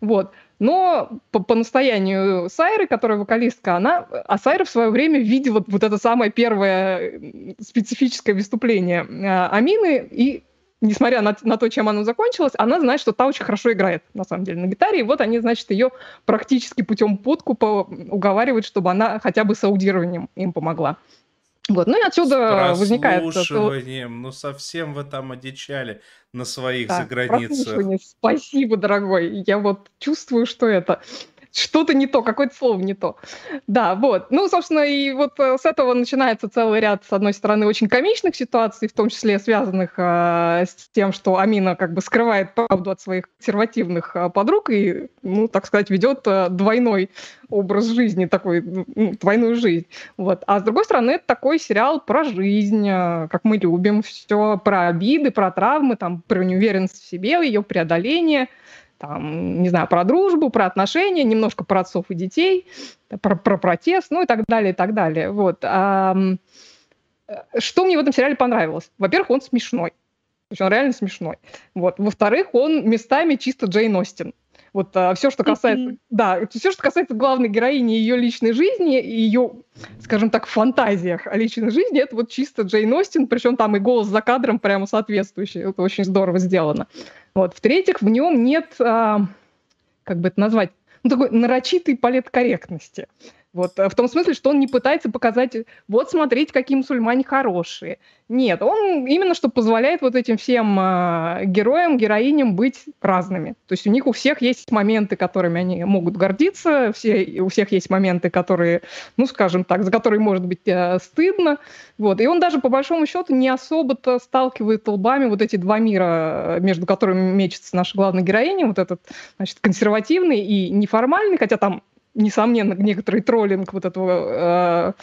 вот. Но по, по настоянию Сайры, которая вокалистка, она, а Сайра в свое время видела вот это самое первое специфическое выступление а, Амины, и несмотря на, на то, чем оно закончилось, она знает, что та очень хорошо играет, на самом деле, на гитаре. И вот они, значит, ее практически путем подкупа уговаривают, чтобы она хотя бы с аудированием им помогла. Вот, ну и отсюда с возникает... ну совсем вы там одичали на своих да, заграницах. Спасибо, дорогой. Я вот чувствую, что это что-то не то, какое-то слово не то. Да, вот. Ну, собственно, и вот э, с этого начинается целый ряд, с одной стороны, очень комичных ситуаций, в том числе связанных э, с тем, что Амина как бы скрывает правду от своих консервативных э, подруг и, ну, так сказать, ведет э, двойной образ жизни, такой, ну, двойную жизнь. Вот. А с другой стороны, это такой сериал про жизнь, э, как мы любим, все про обиды, про травмы, там, про неуверенность в себе, ее преодоление – там, не знаю, про дружбу, про отношения, немножко про отцов и детей, про, про протест, ну и так далее, и так далее. Вот. А, что мне в этом сериале понравилось? Во-первых, он смешной. То есть он реально смешной. Вот. Во-вторых, он местами чисто Джейн Остин. Вот а, все, что касается, mm-hmm. да, все, что касается главной героини ее личной жизни и ее, скажем так, фантазиях о личной жизни, это вот чисто Джейн Остин, причем там и голос за кадром прямо соответствующий. Это очень здорово сделано. Вот. В-третьих, в нем нет, а, как бы это назвать, ну, такой нарочитой политкорректности. Вот, э, в том смысле, что он не пытается показать, вот смотрите, какие мусульмане хорошие. Нет, он именно что позволяет вот этим всем э, героям, героиням быть разными. То есть у них у всех есть моменты, которыми они могут гордиться, все, у всех есть моменты, которые, ну, скажем так, за которые может быть э, стыдно. Вот. И он даже, по большому счету, не особо-то сталкивает лбами вот эти два мира, э, между которыми мечется наша главная героиня, вот этот, значит, консервативный и неформальный, хотя там несомненно, некоторый троллинг вот этого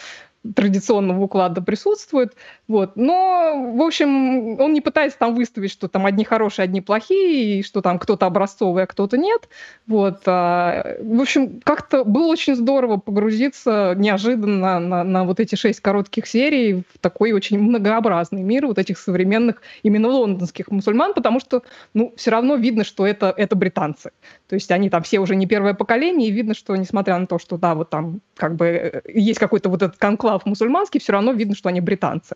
э, традиционного уклада присутствует. Вот. Но, в общем, он не пытается там выставить, что там одни хорошие, одни плохие, и что там кто-то образцовый, а кто-то нет. Вот. А, в общем, как-то было очень здорово погрузиться неожиданно на, на вот эти шесть коротких серий в такой очень многообразный мир вот этих современных именно лондонских мусульман, потому что, ну, все равно видно, что это, это британцы. То есть они там все уже не первое поколение, и видно, что несмотря на то, что, да, вот там как бы э, есть какой-то вот этот конклав мусульманский, все равно видно, что они британцы.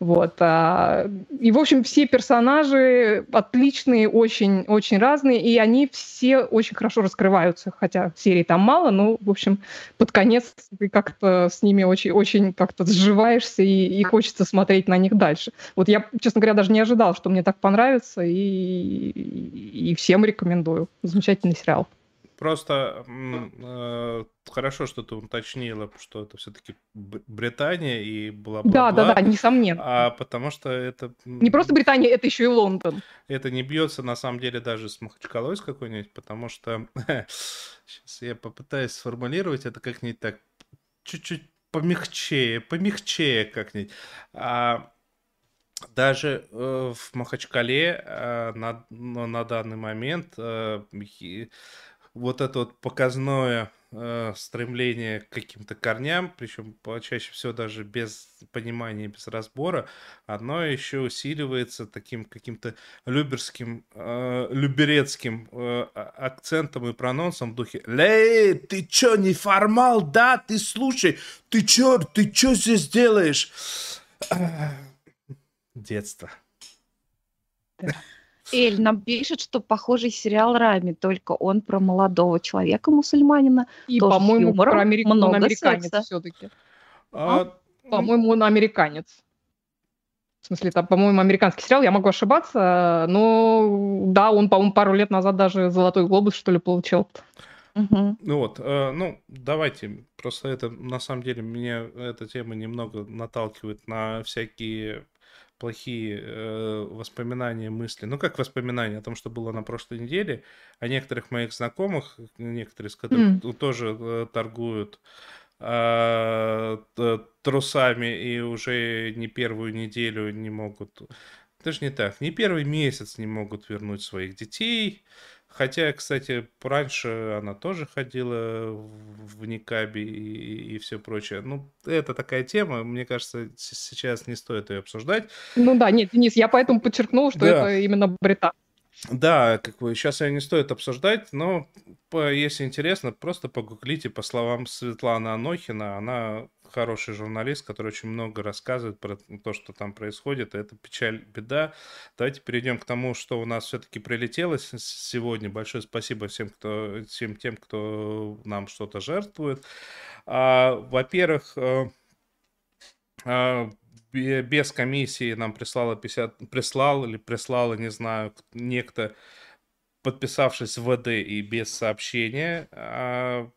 Вот. А, и, в общем, все персонажи отличные, очень, очень разные, и они все очень хорошо раскрываются, хотя серий там мало, но, в общем, под конец ты как-то с ними очень, очень как-то сживаешься, и, и хочется смотреть на них дальше. Вот я, честно говоря, даже не ожидал, что мне так понравится, и, и всем рекомендую. Замечательный сериал. Просто э, хорошо, что ты уточнила, что это все-таки Британия и бла бла Да, да, да, несомненно. А потому что это... Не просто Британия, это еще и Лондон. Это не бьется на самом деле даже с Махачкалой с какой-нибудь, потому что... [LAUGHS] Сейчас я попытаюсь сформулировать это как-нибудь так, чуть-чуть помягчее, помягчее как-нибудь. А, даже э, в Махачкале э, на, на данный момент э, вот это вот показное э, стремление к каким-то корням, причем чаще всего даже без понимания, без разбора, оно еще усиливается таким каким-то люберским, э, люберецким э, акцентом и прононсом в духе «Лей, ты чё, не формал, да? Ты слушай, ты чё, ты чё здесь делаешь?» Детство. Да. Эль нам пишет, что похожий сериал Рами, только он про молодого человека-мусульманина. И, по-моему, про америк... много американец все-таки. А... а? По-моему, он американец. В смысле, это, по-моему, американский сериал, я могу ошибаться, но да, он, по-моему, пару лет назад даже «Золотой глобус», что ли, получил. Угу. Ну вот, э, ну, давайте, просто это, на самом деле, меня эта тема немного наталкивает на всякие плохие э, воспоминания, мысли. Ну, как воспоминания о том, что было на прошлой неделе, о некоторых моих знакомых, некоторые из которых mm. тоже э, торгуют э, трусами и уже не первую неделю не могут, даже не так, не первый месяц не могут вернуть своих детей, Хотя, кстати, раньше она тоже ходила в Никабе и, и все прочее. Ну, это такая тема, мне кажется, сейчас не стоит ее обсуждать. Ну да, нет, Денис, я поэтому подчеркнул, что да. это именно британ. Да, как бы сейчас ее не стоит обсуждать, но по, если интересно, просто погуглите по словам Светланы Анохина. Она хороший журналист, который очень много рассказывает про то, что там происходит. Это печаль, беда. Давайте перейдем к тому, что у нас все-таки прилетело сегодня. Большое спасибо всем, кто, всем тем, кто нам что-то жертвует. А, во-первых, э, а, без комиссии нам прислала 50, прислал или прислала, не знаю, некто, подписавшись в ВД и без сообщения. А,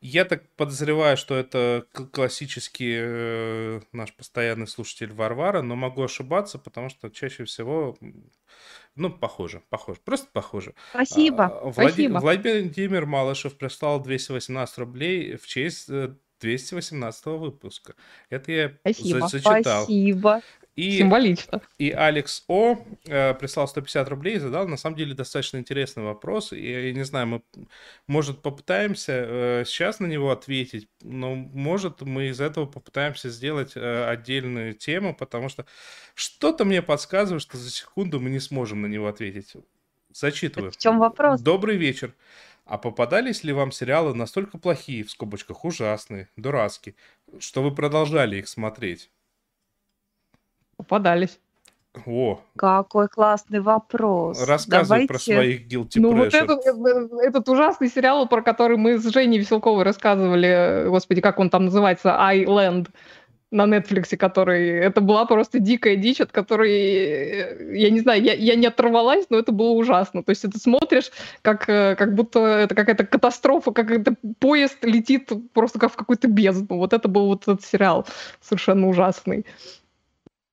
я так подозреваю, что это классический э, наш постоянный слушатель Варвара, но могу ошибаться, потому что чаще всего, ну, похоже, похоже, просто похоже. Спасибо, а, Влади... спасибо. Владимир Малышев прислал 218 рублей в честь 218 э, выпуска. Это я спасибо, зачитал. Спасибо. И, Символично. И Алекс О э, прислал 150 рублей и задал, на самом деле, достаточно интересный вопрос. И, я не знаю, мы, может, попытаемся э, сейчас на него ответить, но, может, мы из этого попытаемся сделать э, отдельную тему, потому что что-то мне подсказывает, что за секунду мы не сможем на него ответить. Зачитываю. в чем вопрос? Добрый вечер. А попадались ли вам сериалы настолько плохие, в скобочках ужасные, дурацкие, что вы продолжали их смотреть? Попадались. О. Какой классный вопрос. Рассказывай Давайте... про своих guilty Ну вот этот, э, этот ужасный сериал, про который мы с Женей Веселковой рассказывали, господи, как он там называется, Island на Netflix, который... Это была просто дикая дичь, от которой, э, я не знаю, я, я не оторвалась, но это было ужасно. То есть это смотришь, как, э, как будто это какая-то катастрофа, как это поезд летит просто как в какую-то бездну. Вот это был вот этот сериал совершенно ужасный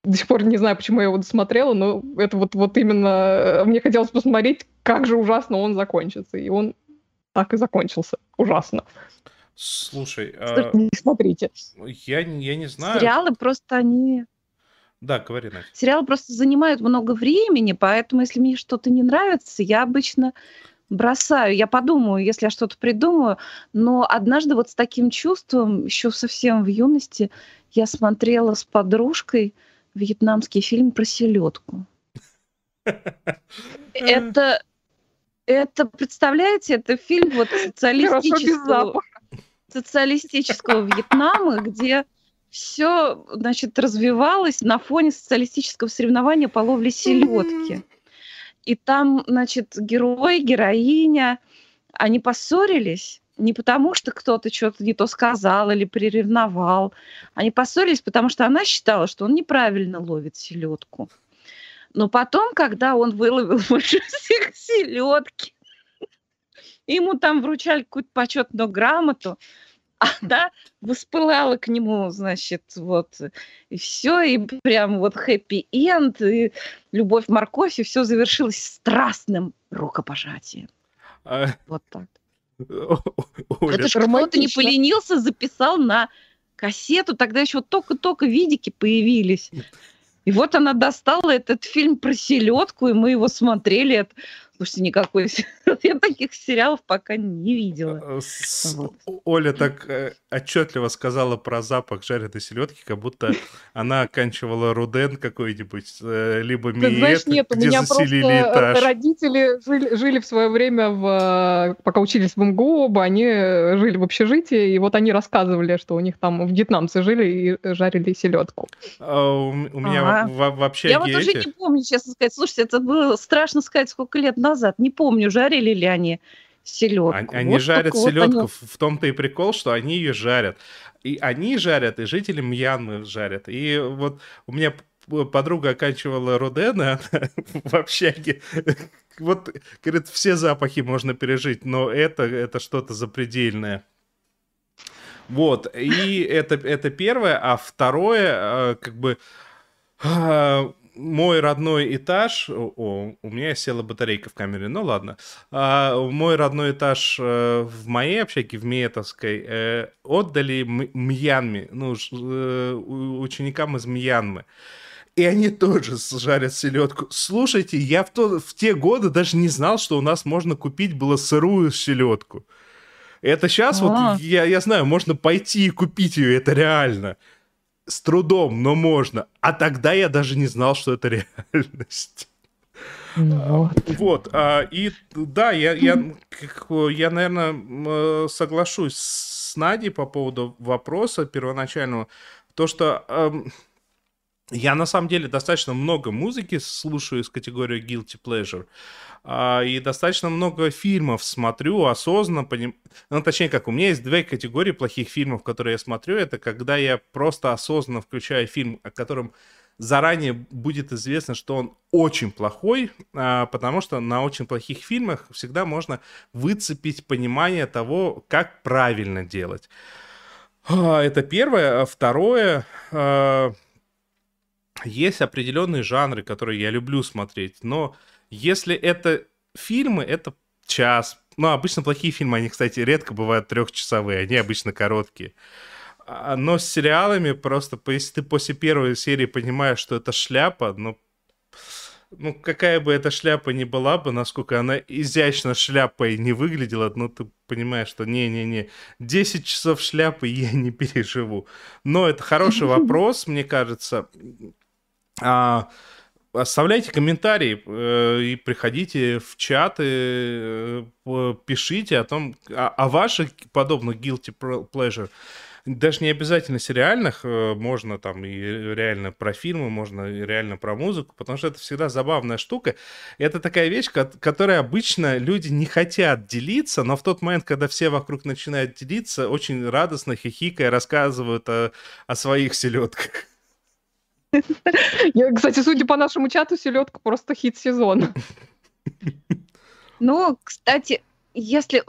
до сих пор не знаю, почему я его досмотрела, но это вот, вот именно... Э, мне хотелось посмотреть, как же ужасно он закончится. И он так и закончился. Ужасно. Слушай, а... не смотрите. Я, я не знаю. Сериалы просто они... Да, говори, Настя. Сериалы просто занимают много времени, поэтому если мне что-то не нравится, я обычно бросаю. Я подумаю, если я что-то придумаю. Но однажды вот с таким чувством, еще совсем в юности, я смотрела с подружкой вьетнамский фильм про селедку. Это, это, представляете, это фильм вот социалистического, социалистического Вьетнама, где все, значит, развивалось на фоне социалистического соревнования по ловле селедки. И там, значит, герой, героиня, они поссорились, не потому, что кто-то что-то не то сказал или приревновал. Они поссорились, потому что она считала, что он неправильно ловит селедку. Но потом, когда он выловил [LAUGHS] больше всех селедки, ему там вручали какую-то почетную грамоту, она воспылала к нему, значит, вот, и все, и прям вот хэппи-энд, и любовь-морковь, и все завершилось страстным рукопожатием. А... Вот так. [LAUGHS] Это же кто-то не поленился, записал на кассету. Тогда еще только-только видики появились. И вот она достала этот фильм про селедку, и мы его смотрели. Это Слушайте, никакой... [LAUGHS] Я таких сериалов пока не видела. Э, вот. Оля так э, отчетливо сказала про запах жареной селедки, как будто она оканчивала Руден какой-нибудь, э, либо Миет, Ты знаешь, нет, у меня просто этаж. родители жили, жили в свое время, в, пока учились в МГУ, оба они жили в общежитии, и вот они рассказывали, что у них там вьетнамцы жили и жарили селедку. А, у, у меня ага. в, в общаге Я вот уже не помню, честно сказать. Слушайте, это было страшно сказать, сколько лет назад. Не помню, жарили ли они селедку. Они, вот жарят селедку. Вот они... В том-то и прикол, что они ее жарят. И они жарят, и жители Мьянмы жарят. И вот у меня подруга оканчивала Рудена [LAUGHS] в общаге. Вот, говорит, все запахи можно пережить, но это, это что-то запредельное. Вот, и это, это первое, а второе, э, как бы, а, мой родной этаж... О, у меня села батарейка в камере, ну ладно. А, мой родной этаж э, в моей общаге, в Миетовской, э, отдали Мьянме, ну, э, ученикам из Мьянмы. И они тоже жарят селедку. Слушайте, я в, то, в те годы даже не знал, что у нас можно купить было сырую селедку. Это сейчас А-а-а. вот, я, я знаю, можно пойти и купить ее, это реально с трудом, но можно. А тогда я даже не знал, что это реальность. Вот. вот. А, и да, я, я, я, наверное, соглашусь с Надей по поводу вопроса первоначального. То, что эм, я на самом деле достаточно много музыки слушаю из категории Guilty Pleasure. А, и достаточно много фильмов смотрю осознанно, поним... ну, точнее, как у меня есть две категории плохих фильмов, которые я смотрю. Это когда я просто осознанно включаю фильм, о котором заранее будет известно, что он очень плохой, а, потому что на очень плохих фильмах всегда можно выцепить понимание того, как правильно делать. А, это первое. Второе, есть определенные жанры, которые я люблю смотреть, но если это фильмы, это час. Ну, обычно плохие фильмы, они, кстати, редко бывают трехчасовые, они обычно короткие. А, но с сериалами просто, если ты после первой серии понимаешь, что это шляпа, ну, ну, какая бы эта шляпа ни была бы, насколько она изящно шляпой не выглядела, ну, ты понимаешь, что не-не-не, 10 часов шляпы я не переживу. Но это хороший [LAUGHS] вопрос, мне кажется. А, Оставляйте комментарии э, и приходите в чаты, э, пишите о том, о, о ваших подобных guilty pleasure. Даже не обязательно сериальных, э, можно там и реально про фильмы, можно и реально про музыку, потому что это всегда забавная штука. Это такая вещь, которой обычно люди не хотят делиться, но в тот момент, когда все вокруг начинают делиться, очень радостно, хихикая, рассказывают о, о своих селедках. [LAUGHS] Я, кстати, судя по нашему чату, селедка просто хит сезона. Ну, кстати, если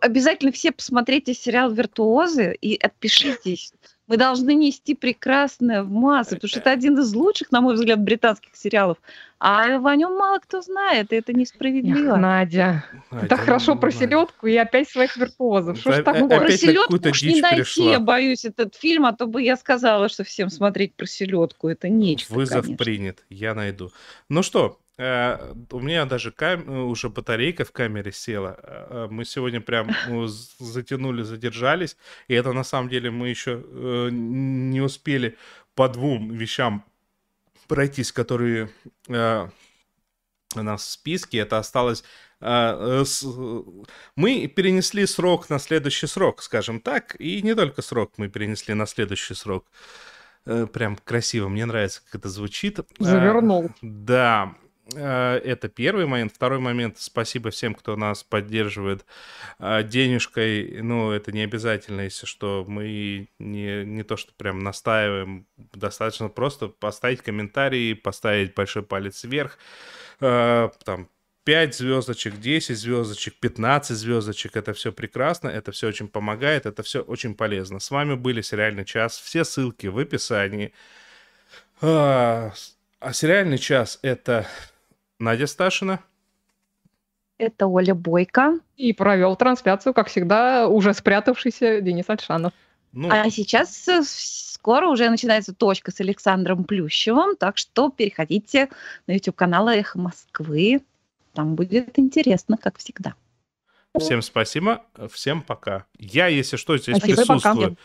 обязательно все посмотрите сериал «Виртуозы» и отпишитесь. Мы должны нести прекрасное в массы, потому что это один из лучших, на мой взгляд, британских сериалов. А о нем мало кто знает, и это несправедливо. Эх, Надя, Надя, так хорошо про селедку и опять своих виртуозов. Что ж такое? Про селедку уж не найти, пришла. я боюсь, этот фильм, а то бы я сказала, что всем смотреть про селедку. Это нечто, Вызов конечно. принят, я найду. Ну что, Э, у меня даже кам... уже батарейка в камере села. Э, мы сегодня прям [LAUGHS] ну, затянули, задержались. И это на самом деле мы еще э, не успели по двум вещам пройтись, которые у нас в списке. Это осталось... Мы перенесли срок на следующий срок, скажем так. И не только срок мы перенесли на следующий срок. Прям красиво, мне нравится, как это звучит. Завернул. Да. Э, это первый момент. Второй момент. Спасибо всем, кто нас поддерживает э, денежкой. Ну, это не обязательно, если что. Мы не, не то, что прям настаиваем. Достаточно просто поставить комментарий, поставить большой палец вверх. Э, там 5 звездочек, 10 звездочек, 15 звездочек. Это все прекрасно, это все очень помогает, это все очень полезно. С вами были «Сериальный час». Все ссылки в описании. А сериальный час — это Надя Сташина. Это Оля Бойко. И провел трансляцию, как всегда, уже спрятавшийся Денис Альшанов. Ну, А сейчас э, скоро уже начинается точка с Александром Плющевым, так что переходите на YouTube-канал «Эхо Москвы». Там будет интересно, как всегда. всем спасибо, всем пока. Я, если что, здесь Спасибо, пока. присутствую.